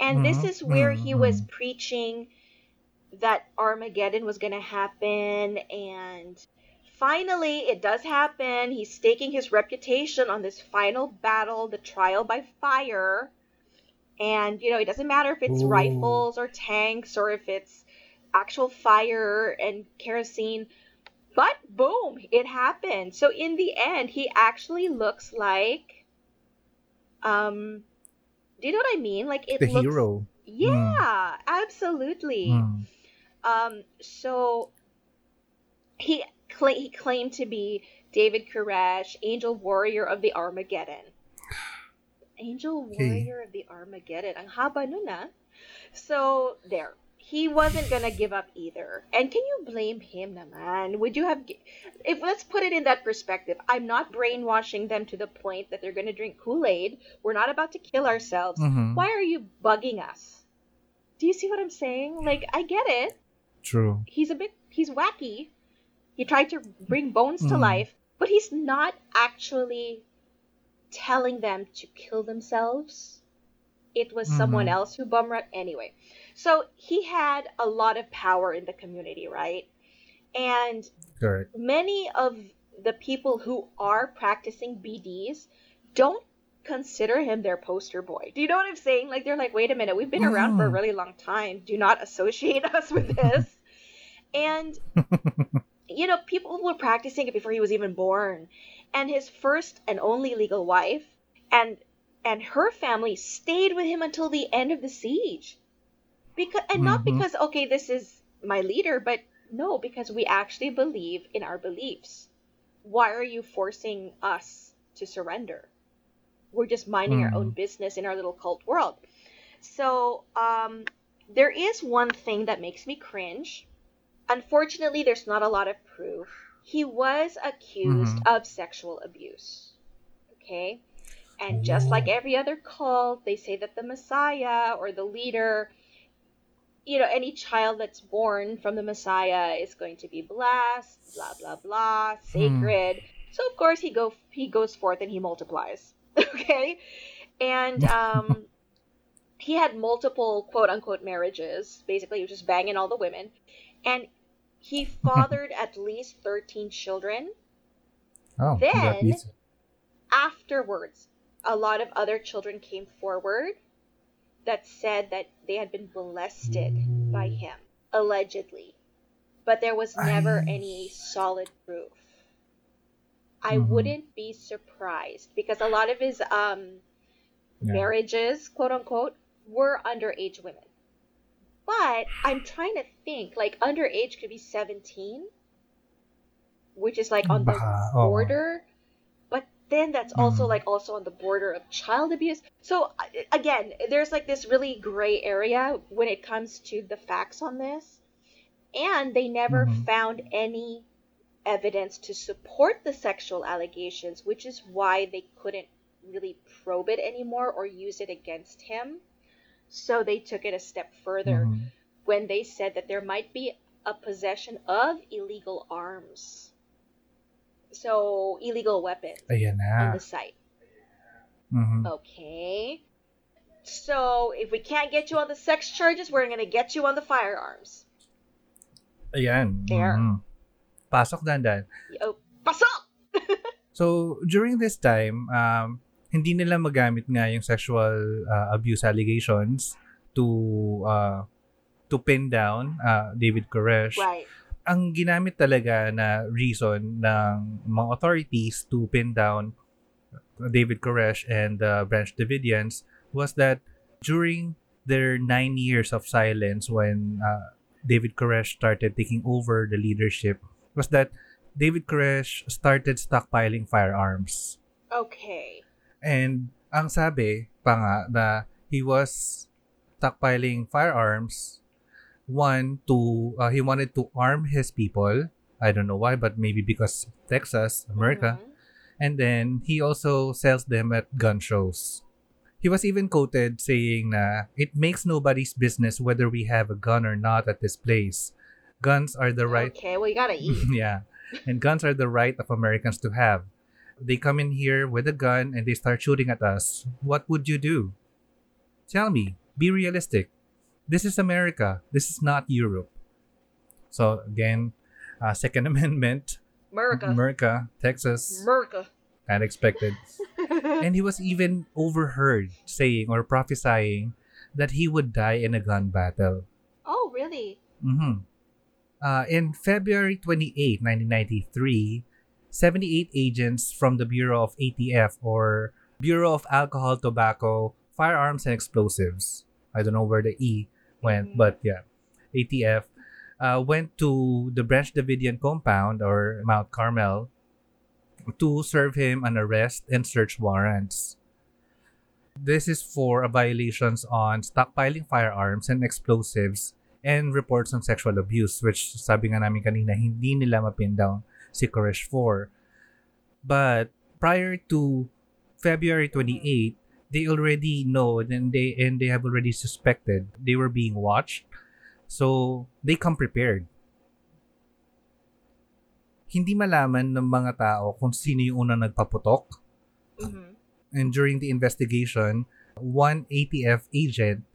S2: And this
S1: Mhm,
S2: is where he was preaching that Armageddon was going to happen. And finally, it does happen. He's staking his reputation on this final battle, the trial by fire. And, you know, it doesn't matter if it's
S1: Ooh.
S2: rifles or tanks or if it's actual fire and kerosene. But boom, it happened. So in the end, he actually looks like um do you know what I mean? Like it
S1: The
S2: looks
S1: hero.
S2: Yeah, absolutely.
S1: Mm.
S2: Um so he cla- he claimed to be David Koresh, Angel Warrior of the Armageddon. Angel
S1: Okay.
S2: Warrior of the Armageddon. Ang haba nun ah. So, there. He wasn't gonna give up either. And can you blame him naman? Would you have... If Let's put it in that perspective. I'm not brainwashing them to the point that they're gonna drink Kool-Aid. We're not about to kill ourselves.
S1: Mhm.
S2: Why are you bugging us? Do you see what I'm saying? Like, I get it
S1: True.
S2: he's a bit he's wacky. He tried to bring bones to
S1: Mhm.
S2: life, but he's not actually telling them to kill themselves. It was someone
S1: Mhm.
S2: else who bum rushed anyway. So he had a lot of power in the community, right? And
S1: Correct.
S2: many of the people who are practicing BDs don't consider him their poster boy. Do you know what I'm saying? Like they're like, wait a minute, we've been around for a really long time. Do not associate <laughs> us with this. and <laughs> you know, people were practicing it before he was even born. And his first and only legal wife and and her family stayed with him until the end of the siege. Because and not
S1: Mhm.
S2: because okay, this is my leader, but no, because we actually believe in our beliefs. Why are you forcing us to surrender? We're just minding our own business in our little cult world. So, um, there is one thing that makes me cringe. Unfortunately, there's not a lot of proof. He was accused
S1: Mhm.
S2: of sexual abuse. Okay? And just like every other cult, they say that the Messiah or the leader, you know, any child that's born from the Messiah is going to be blessed, blah blah blah, sacred. So of course he go he goes forth and he multiplies. <laughs> Okay? And um <laughs> he had multiple quote unquote marriages. Basically, he was just banging all the women. And he <laughs> fathered at least 13 children.
S1: Oh,
S2: Then- Afterwards, a lot of other children came forward that said that they had been molested by him, allegedly. But there was never
S1: Ay.
S2: any solid proof. I
S1: Mhm.
S2: wouldn't be surprised because a lot of his um,
S1: Yeah.
S2: marriages, quote unquote, were underage women. But I'm trying to think, like underage could be 17, which is like on the
S1: oo.
S2: border. Then that's also
S1: Mhm.
S2: like also on the border of child abuse. So again, there's like this really gray area when it comes to the facts on this. And they never
S1: Mhm.
S2: found any evidence to support the sexual allegations, which is why they couldn't really probe it anymore or use it against him. So they took it a step further
S1: Mhm.
S2: when they said that there might be a possession of illegal arms. So, illegal weapons
S1: Ayan
S2: on
S1: na.
S2: the site.
S1: Mhm.
S2: Okay. So, if we can't get you on the sex charges, we're going to get you on the firearms.
S1: Ayan.
S2: There.
S1: Mhm. Pasok dandan.
S2: Oh, pasok! <laughs>
S1: So, during this time, um, hindi nila magamit nga yung sexual uh, abuse allegations to uh, to pin down uh, David Koresh.
S2: Right.
S1: Ang ginamit talaga na reason ng mga authorities to pin down David Koresh and the Branch Davidians was that during their nine years of silence when uh, David Koresh started taking over the leadership was that David Koresh started stockpiling firearms.
S2: Okay.
S1: And ang sabi pa nga na he was stockpiling firearms one to uh, he wanted to arm his people. I don't know why, but maybe because Texas, America.
S2: Mhm.
S1: And then he also sells them at gun shows. He was even quoted saying na it makes nobody's business whether we have a gun or not at this place. Guns are the right
S2: Okay, well, you gotta <laughs> eat.
S1: yeah. And guns are the right of Americans to have. They come in here with a gun and they start shooting at us. What would you do? Tell me. Be realistic. This is America. This is not Europe. So again, uh, Second <laughs> Amendment,
S2: America.
S1: America, Texas,
S2: America.
S1: unexpected. <laughs> and he was even overheard saying or prophesying that he would die in a gun battle.
S2: oh, really?
S1: hmm Uh, in February 28, 1993, 78 agents from the Bureau of ATF or Bureau of Alcohol, Tobacco, Firearms, and Explosives. I don't know where the E went,
S2: Mhm.
S1: but yeah, ATF uh, went to the Branch Davidian compound or Mount Carmel to serve him an arrest and search warrants. This is for violations on stockpiling firearms and explosives and reports on sexual abuse which sabi nga namin kanina hindi nila mapin down si Koresh for. But prior to February 28, they already know and they and they have already suspected they were being watched. So they come prepared. Hindi malaman ng mga tao kung sino yung unang nagpaputok.
S2: hmm
S1: And during the investigation, one ATF agent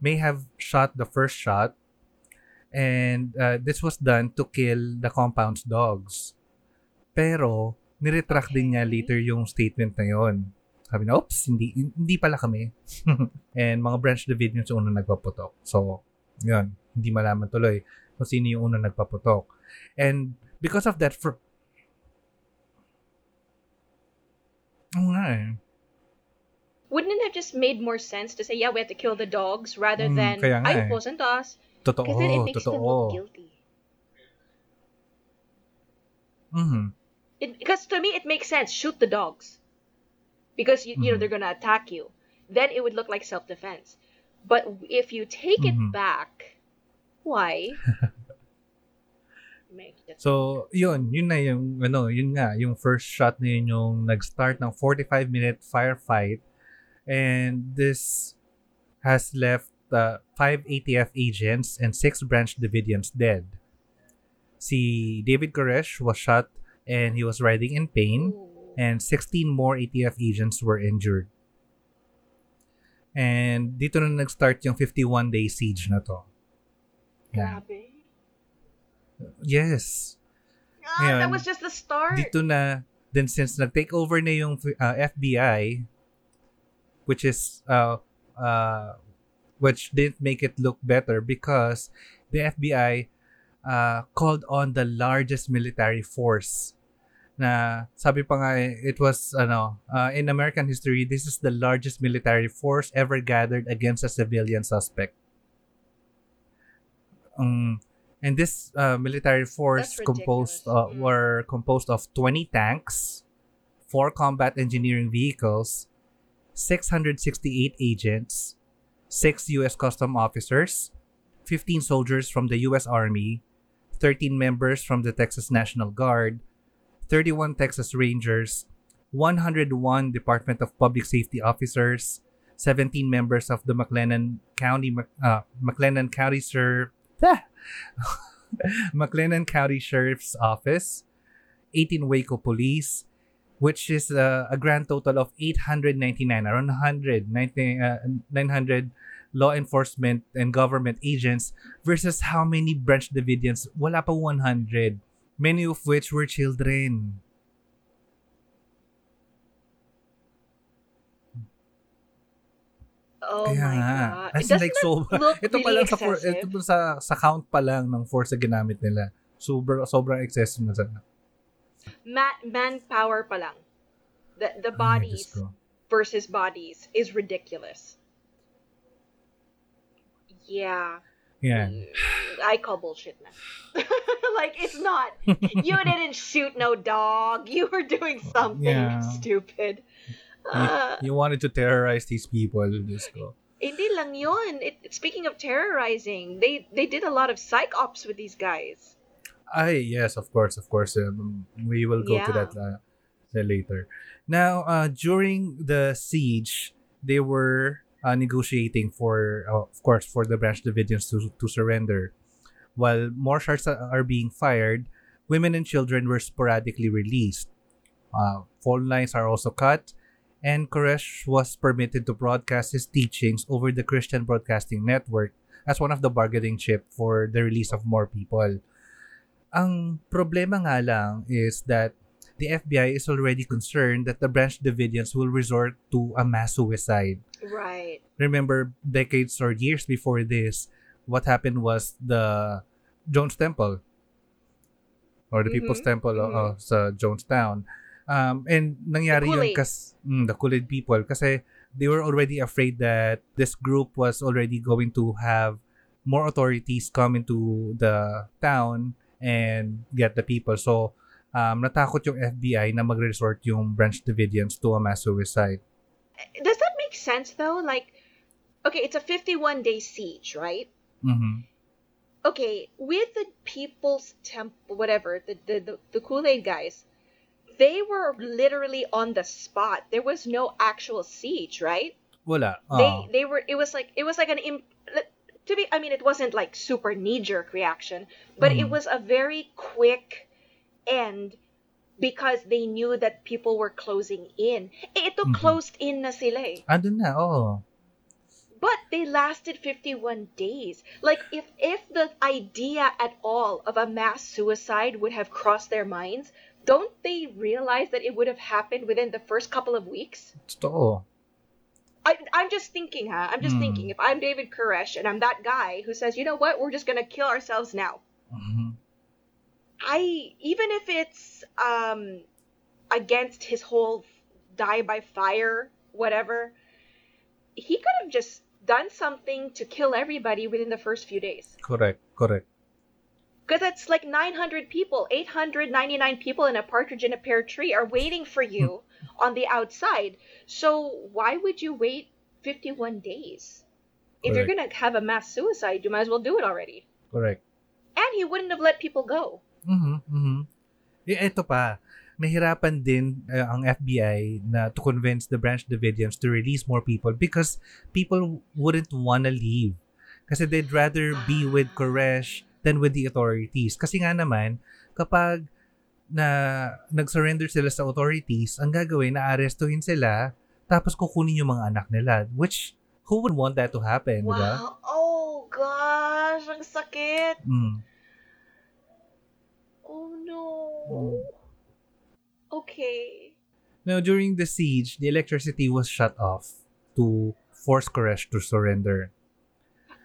S1: may have shot the first shot and uh, this was done to kill the compound's dogs. Pero, niretract din niya
S2: Okay.
S1: later yung statement na yon. Sabi na, oops, hindi, hindi pala kami. <laughs> and mga branch Davidians yung unang nagpaputok. So, yun, hindi malaman tuloy kung sino yung unang nagpaputok. And because of that, for... Oo nga eh.
S2: Wouldn't it have just made more sense to say, yeah, we had to kill the dogs rather
S1: Mm,
S2: than,
S1: nga
S2: I
S1: eh.
S2: wasn't us?
S1: Totoo,
S2: Because then it makes them look
S1: totoo.
S2: guilty.
S1: Mhm.
S2: It, because to me, it makes sense. Shoot the dogs. Because, you, you know,
S1: Mhm.
S2: they're going to attack you. Then it would look like self defense. But if you take
S1: Mhm.
S2: it back, why? <laughs>
S1: So, yun, yun na yung, ano, yun nga, yung first shot na yun yung nag-start ng 45-minute firefight. And this has left uh, five ATF agents and six branch Davidians dead. Si David Koresh was shot and he was writhing in pain.
S2: Ooh.
S1: And 16 more ATF agents were injured. And dito na nag-start yung 51-day siege na to. Yeah.
S2: Grabe.
S1: Yes.
S2: Ah, that was just the start.
S1: Dito na, then since nag-take over na yung uh, FBI, which is, uh, uh, which didn't make it look better because the FBI uh, called on the largest military force na sabi pa nga eh, it was ano uh, in American history this is the largest military force ever gathered against a civilian suspect um, and this uh, military force composed uh, were composed of 20 tanks four combat engineering vehicles, 668 agents, six U.S. custom officers, 15 soldiers from the U.S. Army, 13 members from the Texas National Guard, 31 Texas Rangers, 101 Department of Public Safety officers, 17 members of the McLennan County uh, McLennan County Sheriff <laughs> McLennan County Sheriff's Office, 18 Waco Police, which is uh, a grand total of 899, around 100, 90, uh, 900 law enforcement and government agents versus how many branch Davidians? Wala pa 100, many of which were children.
S2: Oh
S1: Kaya
S2: my
S1: nga.
S2: god.
S1: As in, like,
S2: that
S1: so,
S2: look <laughs>
S1: ito pa lang sa, for,
S2: excessive?
S1: ito pa sa, sa count pa lang ng force na ginamit nila. Sobrang, sobrang excessive na sa
S2: Ma- manpower pa lang. The, the
S1: Ay,
S2: bodies
S1: ko.
S2: versus bodies is ridiculous. Yeah.
S1: Yan.
S2: I call bullshit na. <laughs> like, it's not. You <laughs> didn't shoot no dog. You were doing something
S1: Yeah.
S2: stupid. Uh,
S1: You wanted to terrorize these people, Diyos ko.
S2: hindi lang yun. It, speaking of terrorizing, they they did a lot of psych ops with these guys.
S1: Ay, yes, of course, of course. Um, we will go to that uh, later. Now, uh, during the siege, they were uh, negotiating for, uh, of course, for the branch Davidians to, to surrender. While more shots are are being fired, women and children were sporadically released. Uh, phone lines are also cut, and Koresh was permitted to broadcast his teachings over the Christian Broadcasting Network as one of the bargaining chip for the release of more people. Ang problema nga lang is that the FBI is already concerned that the branch Davidians will resort to a mass suicide.
S2: Right.
S1: Remember, decades or years before this, what happened was the Jones Temple or the People's
S2: Mhm,
S1: Temple uh, sa Jonestown. Um, and nangyari yun
S2: Kool-Aid.
S1: kas mm, the Kool-Aid people kasi they were already afraid that this group was already going to have more authorities come into the town and get the people. So, um, natakot yung FBI na mag-resort yung Branch Davidians to a mass suicide.
S2: Does that make sense though? Like, okay, it's a 51 day siege, right?
S1: Mhm.
S2: okay, with the People's Temple, whatever, the the, the, the Kool Aid guys, they were literally on the spot. There was no actual siege, right?
S1: Wala.
S2: They they were. It was like it was like an imp- to be. I mean, it wasn't like super knee jerk reaction, but it
S1: Mhm.
S2: was a very quick end because they knew that people were closing in. Eh, ito
S1: Mhm.
S2: closed in na sila eh.
S1: Andun na, oo.
S2: But they lasted 51 days. Like if if the idea at all of a mass suicide would have crossed their minds, don't they realize that it would have happened within the first couple of weeks?
S1: Totoo.
S2: I, I'm just thinking, huh? I'm just
S1: Hmm.
S2: thinking. If I'm David Koresh and I'm that guy who says, you know what, we're just gonna kill ourselves now.
S1: Mhm.
S2: I even if it's um against his whole die by fire, whatever, he could have just done something to kill everybody within the first few days.
S1: Correct, correct.
S2: Because it's like 900 people, 899 people in a partridge in a pear tree are waiting for you on the outside. So why would you wait 51 days? If you're going to have a mass suicide, you might as well do it already.
S1: Correct.
S2: And he wouldn't have let people go.
S1: Mhm, mhm. Eh, eto pa. Nahirapan din uh, ang FBI na to convince the Branch Davidians to release more people because people wouldn't wanna leave. Kasi they'd rather be with Koresh than with the authorities. Kasi nga naman, kapag na nag-surrender sila sa authorities, ang gagawin, na-arrestuhin sila, tapos kukunin yung mga anak nila. Which, who would want that to happen?
S2: Wow. Oh, gosh. Ang sakit.
S1: Mm.
S2: Oh, no.
S1: Mm.
S2: Okay.
S1: Now, during the siege, the electricity was shut off to force Koresh to surrender.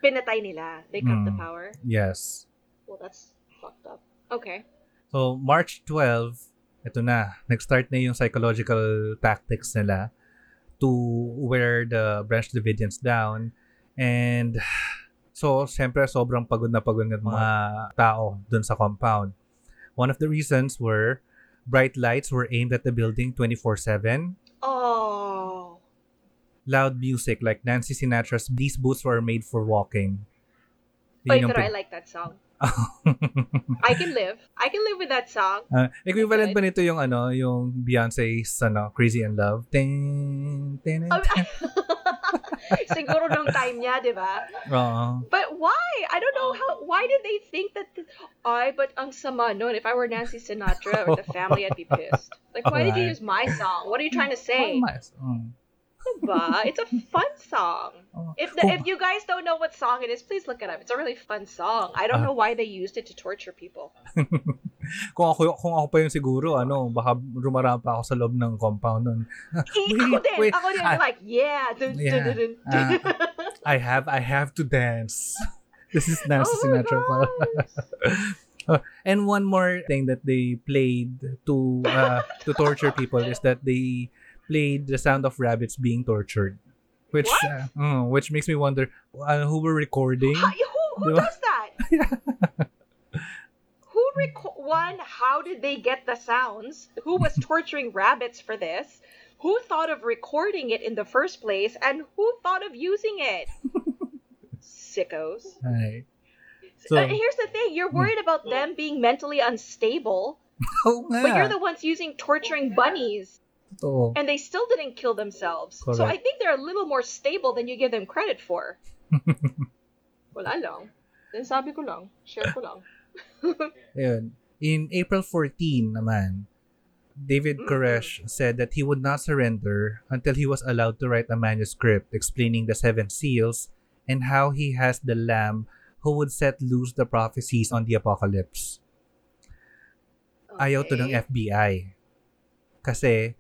S2: Pinatay nila. They cut the
S1: Mm.
S2: power.
S1: Yes.
S2: Well, that's fucked up. Okay.
S1: So, March 12, ito na. Nag-start na yung psychological tactics nila to wear the Branch Davidians down. And <sighs> so, siyempre, sobrang pagod na pagod ng mga tao dun sa compound. One of the reasons were Bright lights were aimed at the building 24/7.
S2: Oh.
S1: Loud music like Nancy Sinatra's These Boots Were Made for Walking.
S2: Wait,
S1: Yun yung
S2: but I like that song. <laughs> I can live. I can live with that song.
S1: Ah, equivalent ba nito yung ano, yung Beyonce's ano, Crazy in Love? Ting, ting,
S2: Oh, <laughs> <laughs> <laughs> Siguro nung time niya, di ba?
S1: Oo.
S2: But why? I don't know how. Why did they think that? th- Ay, but ang sama nun. If I were Nancy Sinatra or the family, I'd be pissed. Like, why did you use my song? What are you trying to say?
S1: Mm.
S2: Diba? It's a fun song. <laughs>
S1: Oh.
S2: If the, if you guys don't know what song it is, please look it up. It's a really fun song. I don't
S1: Ah.
S2: know why they used it to torture people. <laughs>
S1: kung ako kung ako pa yung siguro ano baka rumarampa ako sa loob ng compound nun <laughs>
S2: Eh, ako din.
S1: wait.
S2: Ako din.
S1: Ah.
S2: like, yeah. Dun,
S1: Yeah.
S2: dun, dun, dun.
S1: I have I have to dance <laughs> this is Nancy
S2: Oh
S1: Sinatra pa.
S2: gosh. <laughs>
S1: and one more thing that they played to uh, to torture people is that they played the sound of rabbits being tortured which uh, mm, which makes me wonder uh, who were recording
S2: who who
S1: Diba?
S2: does that? Who reco- one? How did they get the sounds? Who was <laughs> torturing rabbits for this? Who thought of recording it in the first place? And who thought of using it? <laughs> Sickos.
S1: Ay. So-
S2: Uh, here's the thing: you're worried about them being mentally unstable, <laughs>
S1: Oo nga.
S2: but you're the ones using torturing bunnies,
S1: Totoo.
S2: and they still didn't kill themselves. So I think they're a little more stable than you give them credit for. Wala lang. Then sabi ko lang, share ko lang. <laughs>
S1: Ayun. In April 14 naman, David
S2: Mm.
S1: Koresh said that he would not surrender until he was allowed to write a manuscript explaining the seven seals and how he has the lamb who would set loose the prophecies on the apocalypse. Ayaw to ng
S2: Okay.
S1: FBI. Kasi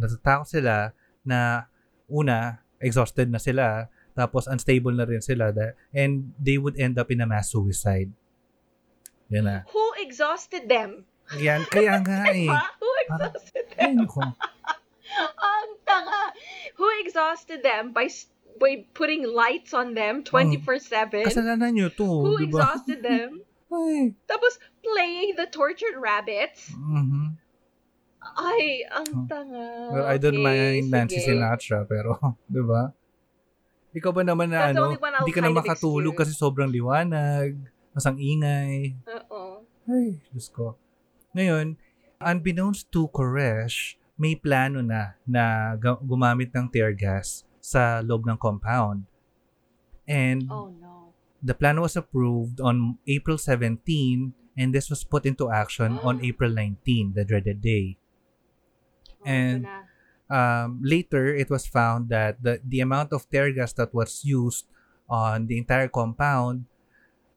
S1: natatakot sila na una, exhausted na sila, tapos unstable na rin sila and they would end up in a mass suicide. Yan na.
S2: Who exhausted them?
S1: Yan, kaya nga <laughs> eh.
S2: Ha? Who exhausted them?
S1: nako. <laughs>
S2: Ang tanga. Who exhausted them by by putting lights on them 24/7?
S1: Kasalanan nyo to,
S2: Who
S1: di ba?
S2: exhausted them? <laughs>
S1: Ay.
S2: Tapos playing the tortured rabbits?
S1: mhm.
S2: Ay, ang
S1: Oh.
S2: tanga.
S1: Well, I don't
S2: Okay,
S1: mind Nancy
S2: sige.
S1: Sinatra, pero, di ba? Ikaw ba naman na
S2: That's
S1: ano, hindi ka na makatulog
S2: excuse.
S1: kasi sobrang liwanag, masang ingay.
S2: Oo.
S1: Ay, Diyos ko. Ngayon, unbeknownst to Koresh, may plano na na gumamit ng tear gas sa loob ng compound. And
S2: Oh no.
S1: the plan was approved on April 17 and this was put into action on April 19, the dreaded day.
S2: Oh,
S1: And-. Um, later, it was found that the, the amount of tear gas that was used on the entire compound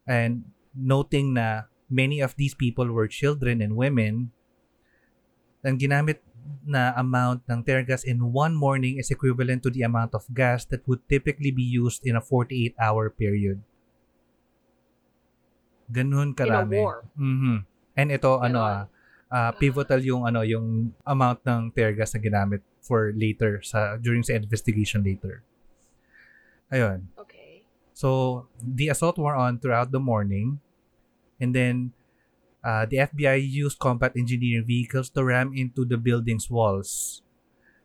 S1: and noting na many of these people were children and women, ang ginamit na amount ng tear gas in one morning is equivalent to the amount of gas that would typically be used in a 48-hour period. Ganun karami.
S2: war.
S1: Mhm. And ito ano
S2: Ganon.
S1: ah, ah, pivotal yung ano yung amount ng tear gas na ginamit for later sa during sa investigation later. Ayun.
S2: Okay.
S1: So the assault were on throughout the morning and then uh, the FBI used combat engineering vehicles to ram into the building's walls.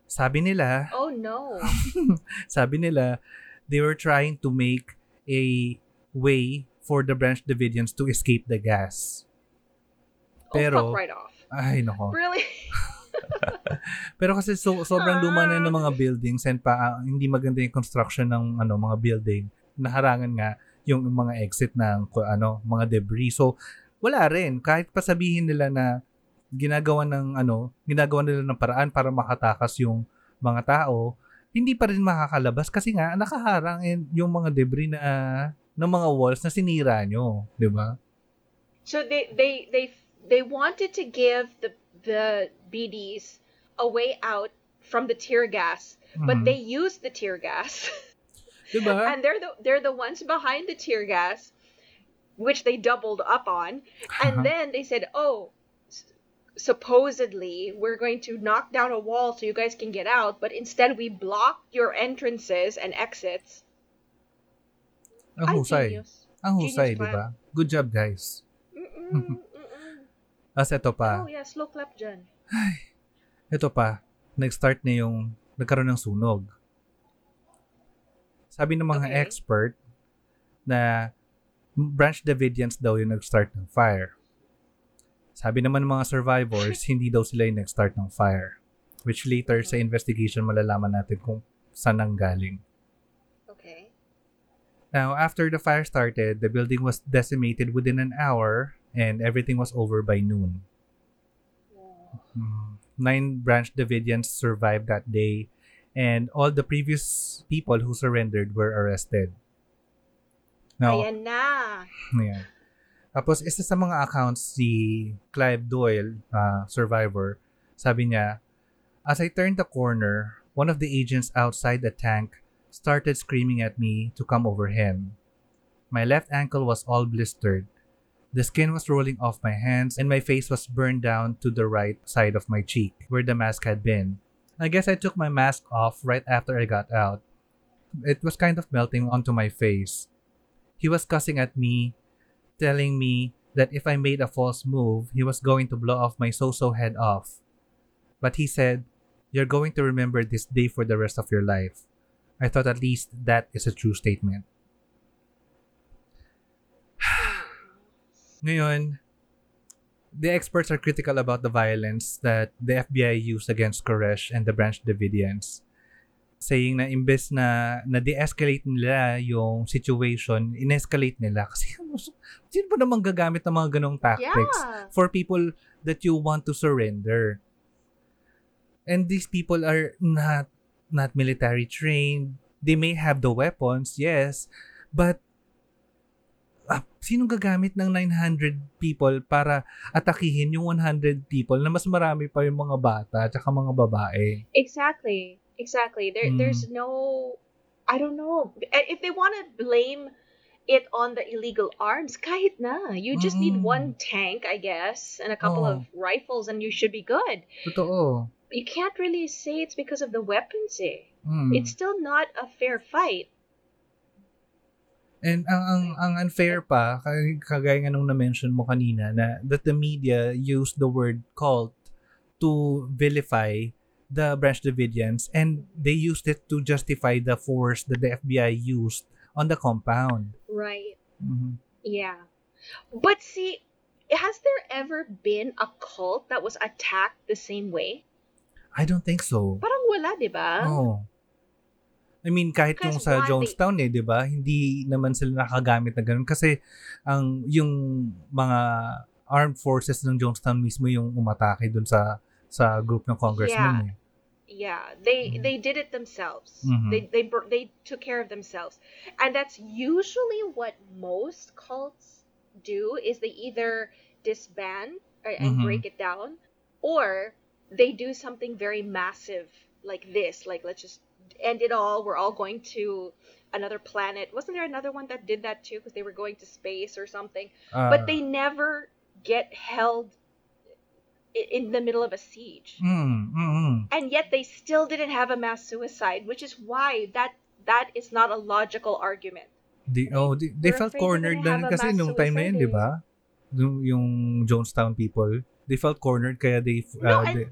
S1: Sabi nila,
S2: Oh no. <laughs>
S1: sabi nila they were trying to make a way for the branch Davidians to escape the gas. Pero-
S2: oh, fuck right off.
S1: Ay, nako.
S2: Really? <laughs>
S1: Pero kasi so, sobrang luma na ng mga buildings and pa ah, hindi maganda yung construction ng ano mga building. Naharangan nga yung mga exit ng ano mga debris. So wala rin kahit pa sabihin nila na ginagawa ng ano, ginagawa nila ng paraan para makatakas yung mga tao, hindi pa rin makakalabas kasi nga nakaharang yung mga debris na ah, ng mga walls na sinira nyo, 'di ba?
S2: So they they they they wanted to give the the BDs a way out from the tear gas, but
S1: Mhm.
S2: they used the tear gas, <laughs>
S1: 'Di ba?
S2: and they're the they're the ones behind the tear gas, which they doubled up on, and
S1: Uh-huh.
S2: then they said, "Oh, supposedly we're going to knock down a wall so you guys can get out, but instead we block your entrances and exits."
S1: Ang
S2: Ay,
S1: husay. Ang husay, 'di ba? Good job, guys.
S2: Mm-mm, <laughs> mm-mm.
S1: As ito pa.
S2: Oh, yeah, slow clap dyan.
S1: Ito pa. Nag-start na yung nagkaroon ng sunog. Sabi ng mga
S2: Okay.
S1: expert na Branch Davidians daw yung nag-start ng fire. Sabi naman ng mga survivors, <laughs> hindi daw sila yung nag-start ng fire. Which later sa investigation malalaman natin kung saan ang galing.
S2: Okay.
S1: Now, after the fire started, the building was decimated within an hour and everything was over by noon. Mm. Nine Branch Davidians survived that day and all the previous people who surrendered were arrested. Now,
S2: Ayan na.
S1: Ayan. Tapos, isa sa mga accounts, si Clive Doyle, uh, survivor, sabi niya, As I turned the corner, one of the agents outside the tank started screaming at me to come over him. My left ankle was all blistered. The skin was rolling off my hands and my face was burned down to the right side of my cheek, where the mask had been. I guess I took my mask off right after I got out. It was kind of melting onto my face. He was cussing at me, telling me that if I made a false move, he was going to blow off my so-so head off. But he said, You're going to remember this day for the rest of your life. I thought at least that is a true statement. <sighs> Ngayon, the experts are critical about the violence that the FBI used against Koresh and the Branch Davidians. Saying na imbes na na-de-escalate nila yung situation, in-escalate nila. <laughs> Kasi sino ba naman gagamit ng mga ganong tactics
S2: Yeah.
S1: for people that you want to surrender? And these people are not not military trained. They may have the weapons, yes, but ah, sinong gagamit ng 900 people para atakihin yung 100 people na mas marami pa yung mga bata at saka mga babae?
S2: Exactly. Exactly. There,
S1: Mm.
S2: there's no, I don't know. Eh, If they want to blame it on the illegal arms, kahit na. You just need
S1: Mm.
S2: one tank, I guess, and a couple
S1: Oh.
S2: of rifles, and you should be good.
S1: Totoo.
S2: You can't really say it's because of the weapons, eh.
S1: Mm.
S2: It's still not a fair fight.
S1: And ang ang ang unfair pa kag- kagaya nga nung na-mention mo kanina na that the media used the word cult to vilify the Branch Davidians and they used it to justify the force that the FBI used on the compound.
S2: Right.
S1: Mhm.
S2: Yeah. But see, has there ever been a cult that was attacked the same way?
S1: I don't think so.
S2: Parang wala, di ba?
S1: Oh. I mean, kahit yung sa Jonestown eh, di ba? Hindi naman sila nakagamit na ganun. Kasi ang yung mga armed forces ng Jonestown mismo yung umatake dun sa sa group ng congressman eh.
S2: Yeah, they
S1: Mhm.
S2: they did it themselves.
S1: Mhm.
S2: They they they took care of themselves, and that's usually what most cults do. Is they either disband or, and
S1: Mhm.
S2: break it down, or they do something very massive like this. Like let's just end it all. We're all going to another planet. Wasn't there another one that did that too? Because they were going to space or something.
S1: Ah,
S2: but they never get held in the middle of a siege
S1: Mm, mm, mm.
S2: and yet they still didn't have a mass suicide, which is why that that is not a logical argument.
S1: Di, oh, they
S2: We're
S1: felt cornered
S2: gonna
S1: na rin
S2: have a
S1: kasi nung time na yun, di ba? Yung, Jonestown people, they felt cornered kaya they,
S2: No,
S1: uh,
S2: and-
S1: they-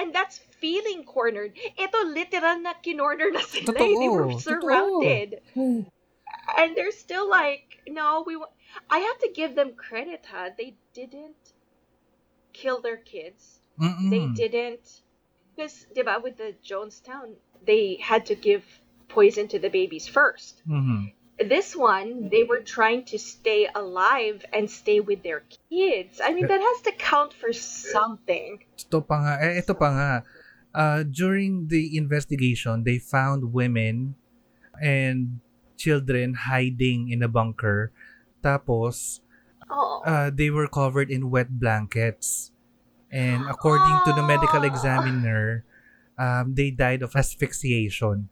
S2: and that's feeling cornered. Ito literal na kinorner na sila.
S1: Totoo,
S2: they were
S1: totoo.
S2: surrounded. And they're still like, no, we wa- I have to give them credit, huh? They didn't kill their kids.
S1: Mm-mm.
S2: They didn't because diba, with the Jonestown, they had to give poison to the babies first.
S1: Mhm.
S2: This one they were trying to stay alive and stay with their kids i mean that has to count for something
S1: Ito pa nga, eh, ito pa nga. Uh, during the investigation, they found women and children hiding in a bunker. Tapos,
S2: oh
S1: uh, they were covered in wet blankets. And according to the medical
S2: Oh. <gasps>
S1: examiner, um, they died of asphyxiation.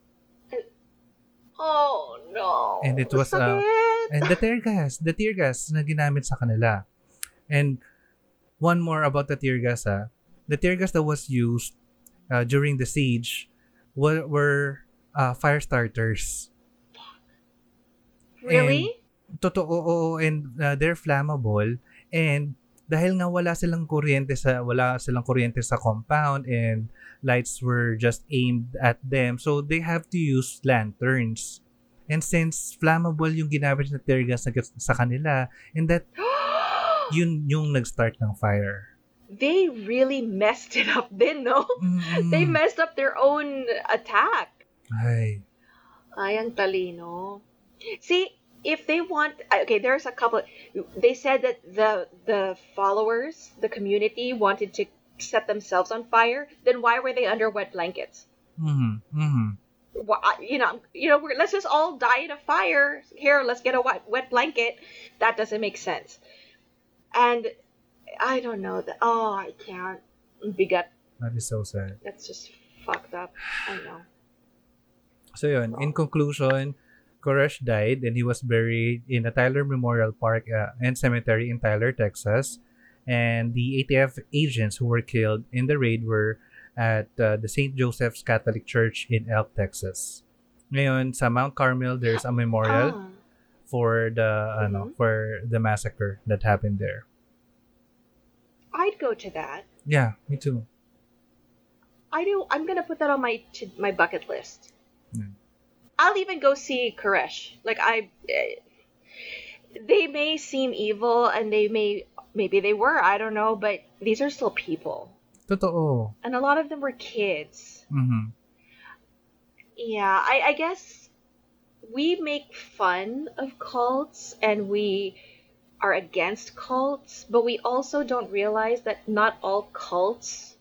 S2: oh no
S1: And it was, uh. And the tear gas, the tear gas na ginamit sa kanila. And one more about the tear gas, ah. The tear gas that was used uh, during the siege were, were uh, fire starters.
S2: really
S1: Totoo, oo, and uh, they're flammable. And dahil nga wala silang kuryente sa wala silang kuryente sa compound and lights were just aimed at them so they have to use lanterns and since flammable yung ginamit na tear gas sa kanila and that <gasps> yun yung nag-start ng fire.
S2: They really messed it up then no?
S1: Mm.
S2: they messed up their own attack.
S1: Ay.
S2: Ay ang talino. See if they want okay there's a couple they said that the the followers the community wanted to set themselves on fire then why were they under wet blankets?
S1: Mhm mhm
S2: Why, you know you know we're, let's just all die in a fire. Here let's get a wet, wet blanket. That doesn't make sense. And i don't know that oh i can't bigat
S1: that is so sad.
S2: that's just fucked up. I know.
S1: So yun, in conclusion, Koresh died and he was buried in the Tyler Memorial Park uh, and Cemetery in Tyler, Texas. And the ATF agents who were killed in the raid were at uh, the St. Joseph's Catholic Church in Elk, Texas. Ngayon, sa Mount Carmel, there's a memorial
S2: Ah.
S1: for the ano,
S2: Mhm.
S1: for the massacre that happened there.
S2: i'd go to that
S1: Yeah, me too.
S2: I do. I'm gonna put that on my to, my bucket list.
S1: Yeah.
S2: I'll even go see Koresh. Like I, eh, they may seem evil, and they may maybe they were. I don't know, but these are still people,
S1: Totoo.
S2: and a lot of them were kids.
S1: Mhm.
S2: Yeah, I, I guess we make fun of cults, and we are against cults, but we also don't realize that not all cults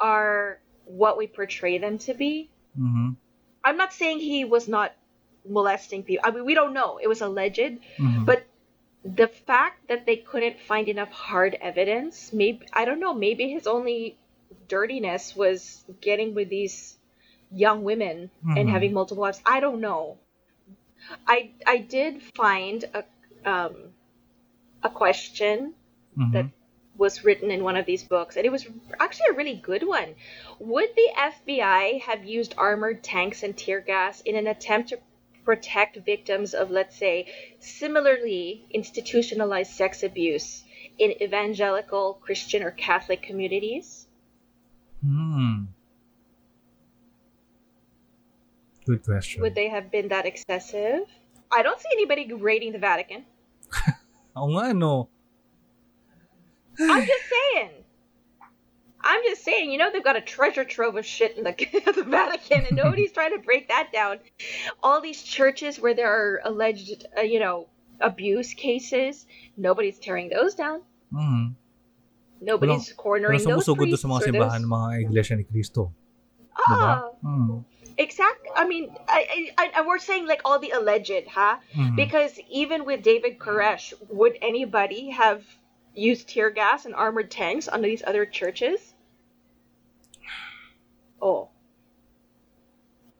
S2: are what we portray them to be.
S1: Mhm.
S2: I'm not saying he was not molesting people. I mean, we don't know. It was alleged.
S1: Mhm.
S2: But the fact that they couldn't find enough hard evidence, maybe, I don't know, maybe his only dirtiness was getting with these young women and
S1: Mhm.
S2: having multiple wives. I don't know. I I did find a um a question
S1: Mhm.
S2: that was written in one of these books, and it was actually a really good one. Would the FBI have used armored tanks and tear gas in an attempt to protect victims of, let's say, similarly institutionalized sex abuse in evangelical, Christian, or Catholic communities?
S1: Hmm. Good question.
S2: Would they have been that excessive? I don't see anybody raiding the Vatican.
S1: Oo nga, no?
S2: I'm just saying. I'm just saying, you know, they've got a treasure trove of shit in the, <laughs> the Vatican, and nobody's <laughs> trying to break that down. All these churches where there are alleged, uh, you know, abuse cases, nobody's tearing those down.
S1: Mhm.
S2: Nobody's cornering
S1: Walang
S2: those priests.
S1: sa mga simbahan ng mga iglesia ni Cristo. Diba?
S2: Ah,
S1: Mm.
S2: exactly. I mean, I, I, I, we're saying like all the alleged, huh?
S1: Mhm.
S2: Because even with David Koresh, would anybody have used tear gas and armored tanks on these other churches? <sighs> Oh.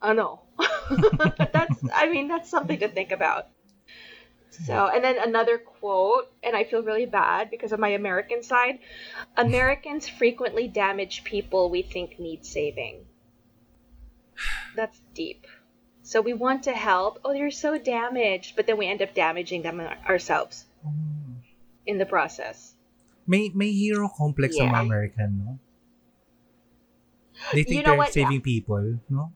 S2: I know. But that's I mean, that's something to think about. So, and then another quote, and I feel really bad because of my American side. Americans frequently damage people we think need saving. That's deep. So we want to help. Oh, they're so damaged, but then we end up damaging them ourselves
S1: Mm.
S2: in the process.
S1: May may hero complex sa mga American, no? They think
S2: You know
S1: they're
S2: what?
S1: saving people, no?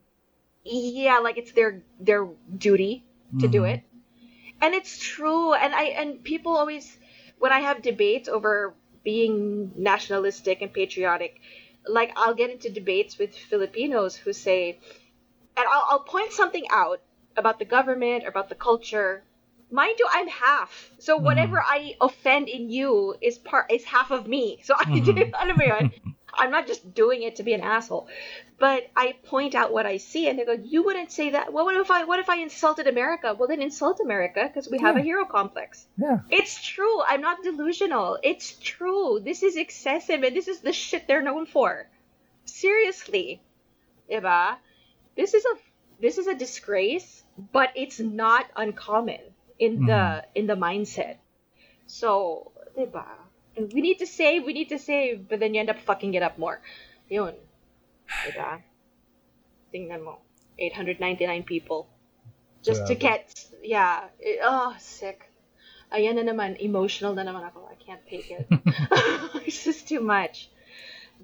S2: Yeah, like it's their their duty to do
S1: Mhm.
S2: it. And it's true. And I and people always when I have debates over being nationalistic and patriotic, like I'll get into debates with Filipinos who say and I'll, I'll point something out about the government or about the culture. Mind you, I'm half. So whatever I offend in you is part is half of me. So I
S1: Mhm.
S2: alam mo yun? I'm not just doing it to be an asshole. But I point out what I see and they go, You wouldn't say that. Well what if I what if I insulted America? Well then insult America because we have a hero complex.
S1: Yeah.
S2: It's true. I'm not delusional. It's true. This is excessive and this is the shit they're known for. Seriously. Diba? This is a this is a disgrace, but it's not uncommon in the mm-hmm. in the mindset. So, diba? We need to save, we need to save, but then you end up fucking it up more. Yun. Diba? Tingnan mo. 899 people. Just to get, yeah. It, oh, sick. Ayan na naman, emotional na naman ako. I can't take it. <laughs> <laughs> it's just too much.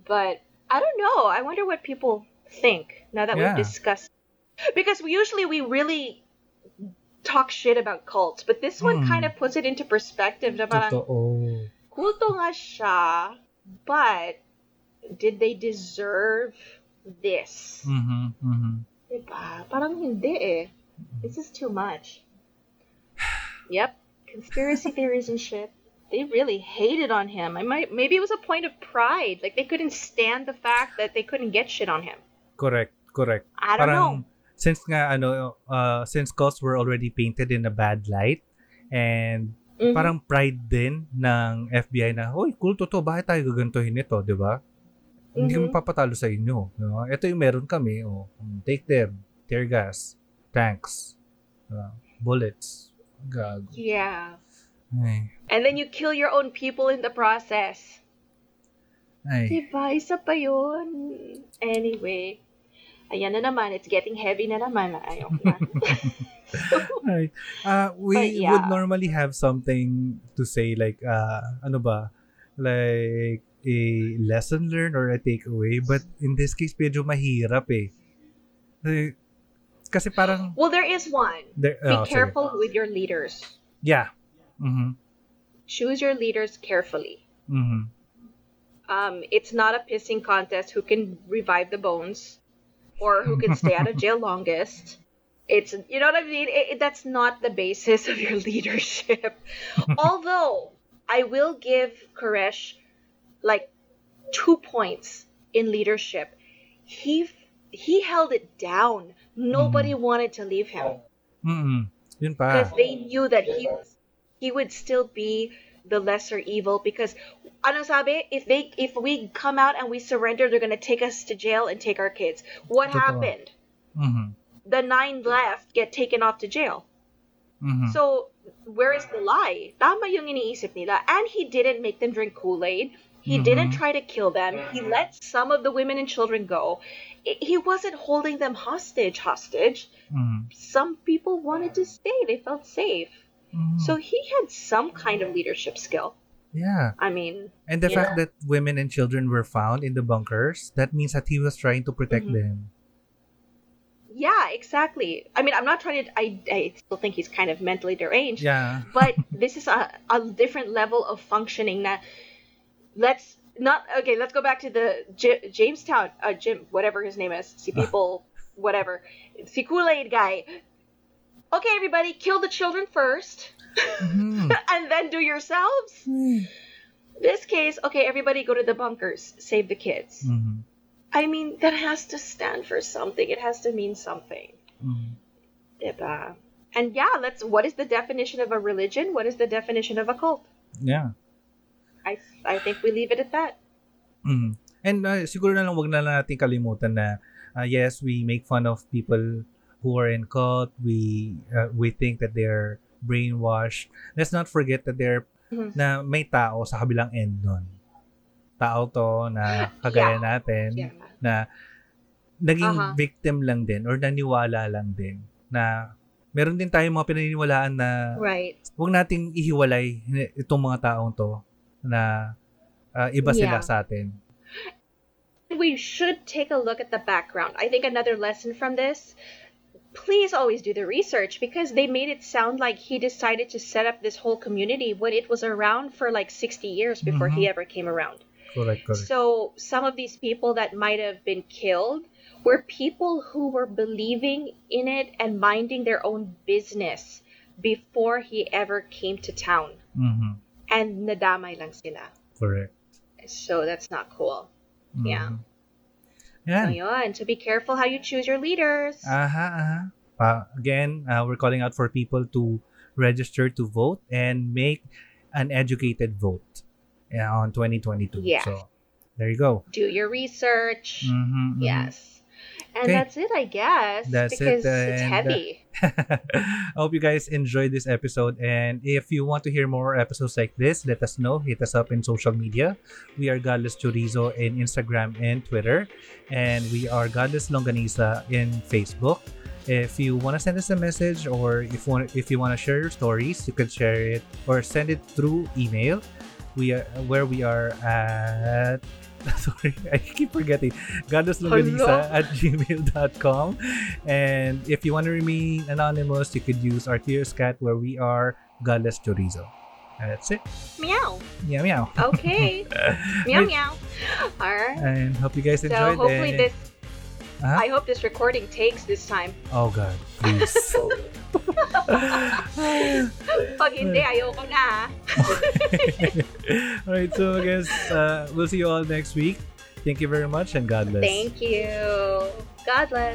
S2: But I don't know. I wonder what people think now that
S1: Yeah.
S2: we've discussed. Because we usually we really talk shit about cults, but this one
S1: Hmm.
S2: kind of puts it into perspective. Na parang,
S1: Totoo.
S2: Nga siya, but did they deserve this?
S1: Mhm, mhm.
S2: Diba? Parang hindi eh. This is too much. <sighs> Yep. Conspiracy theories and shit. They really hated on him. I might maybe it was a point of pride. Like they couldn't stand the fact that they couldn't get shit on him.
S1: Correct, correct.
S2: I don't know.
S1: since nga ano uh, since cults were already painted in a bad light and
S2: Mhm.
S1: parang pride din ng FBI na, "Hoy, kulto to, bakit tayo gagantuhin nito, 'di ba? Hindi
S2: Mhm.
S1: kami papatalo sa inyo." No? Ito yung meron kami, oh. Take them. Tear gas, tanks, uh, bullets. Gag.
S2: Yeah.
S1: Ay.
S2: And then you kill your own people in the process.
S1: Ay.
S2: Diba? Isa pa yun. Anyway. Ayan na naman. It's getting heavy na naman. Ayok na. <laughs> <laughs>
S1: Right. Uh, we
S2: yeah.
S1: would normally have something to say like, uh, ano ba, like a lesson learned or a takeaway. But in this case, medyo mahirap eh. Kasi parang,
S2: well, there is one.
S1: there,
S2: Be
S1: oh, sige.
S2: careful with your leaders.
S1: Yeah. Mm-hmm.
S2: Choose your leaders carefully.
S1: Mm-hmm.
S2: Um, it's not a pissing contest who can revive the bones or who can stay out of <laughs> jail longest. It's you know what I mean. It, it- that's not the basis of your <laughs> leadership. <laughs> Although I will give Koresh like two points in leadership. He he held it down. Nobody wanted to leave him
S1: Mm-hmm.
S2: Because they knew that he was, he would still be the lesser evil because ano sabi if they if we come out and we surrender they're gonna take us to jail and take our kids what happened
S1: Mm-hmm.
S2: The nine left get taken off to jail
S1: Mm-hmm.
S2: so where is the lie tama yung iniisip nila and he didn't make them drink kool-aid he didn't
S1: Mhm.
S2: try to kill them he let some of the women and children go I- he wasn't holding them hostage hostage
S1: mm-hmm.
S2: some people wanted to stay they felt safe
S1: Mm-hmm.
S2: so he had some kind of leadership skill.
S1: yeah.
S2: I mean,
S1: And the
S2: Yeah.
S1: fact that women and children were found in the bunkers, that means that he was trying to protect
S2: Mhm.
S1: them.
S2: Yeah, exactly. I mean, I'm not trying to. I, I still think he's kind of mentally deranged.
S1: Yeah.
S2: But this is a, a different level of functioning. That let's not okay. Let's go back to the J- Jamestown, uh, Jim, whatever his name is. See people, whatever. See Kool Aid guy. Okay, everybody, kill the children first,
S1: Mhm. <laughs>
S2: and then do yourselves. This case, okay, everybody go to the bunkers, save the kids.
S1: Mhm.
S2: I mean, that has to stand for something. It has to mean something. Diba? And yeah, let's what is the definition of a religion? What is the definition of a cult?
S1: Yeah.
S2: I I think we leave it at that.
S1: Mhm. And uh, siguro na lang wag na lang natin kalimutan na uh, yes, we make fun of people who are in cult. We uh, we think that they're brainwashed. Let's not forget that they're
S2: Mhm.
S1: na may tao sa kabilang end nun. Tao to na <laughs> kagaya
S2: Yeah.
S1: natin
S2: Yeah.
S1: na naging
S2: Aha.
S1: victim lang din or naniwala lang din na meron din tayong mga pinaniniwalaan na
S2: Right.
S1: huwag nating ihiwalay itong mga taong to na uh, iba sila
S2: Yeah.
S1: sa atin.
S2: We should take a look at the background. I think another lesson from this please always do the research because they made it sound like he decided to set up this whole community when it was around for like 60 years before he
S1: Mhm.
S2: ever came around.
S1: Correct, correct.
S2: So some of these people that might have been killed were people who were believing in it and minding their own business before he ever came to town.
S1: Mhm.
S2: And nadamay lang sila.
S1: Correct.
S2: So that's not cool. Yeah.
S1: Mhm. Yan.
S2: So yun. So be careful how you choose your leaders.
S1: Aha, aha. Pa, again, uh, we're calling out for people to register to vote and make an educated vote yeah, on 2022.
S2: Yeah.
S1: So, there you go.
S2: Do your research.
S1: Mhm, mhm.
S2: Yes. And
S1: Okay.
S2: that's it, I guess.
S1: That's it,
S2: because it's
S1: and, uh,
S2: heavy. <laughs>
S1: I hope you guys enjoyed this episode. And if you want to hear more episodes like this, let us know. Hit us up in social media. We are Godless Chorizo in Instagram and Twitter. And we are Godless Longganisa in Facebook. If you want to send us a message or if you want if you want to share your stories, you can share it or send it through email we are where we are at <laughs> sorry i keep forgetting godlesslongganisa at gmail.com and if you want to remain anonymous you could use our tears cat where we are godless chorizo that's it
S2: Meow.
S1: meow meow
S2: Okay. <laughs> meow meow. All right.
S1: and hope you guys enjoyed.
S2: So hopefully
S1: and-
S2: this.
S1: Huh?
S2: I hope this recording takes this time.
S1: oh god please <laughs>
S2: Pag hindi, ayoko na. <laughs>
S1: all right so i guess uh, we'll see you all next week thank you very much and god bless
S2: Thank you. God bless.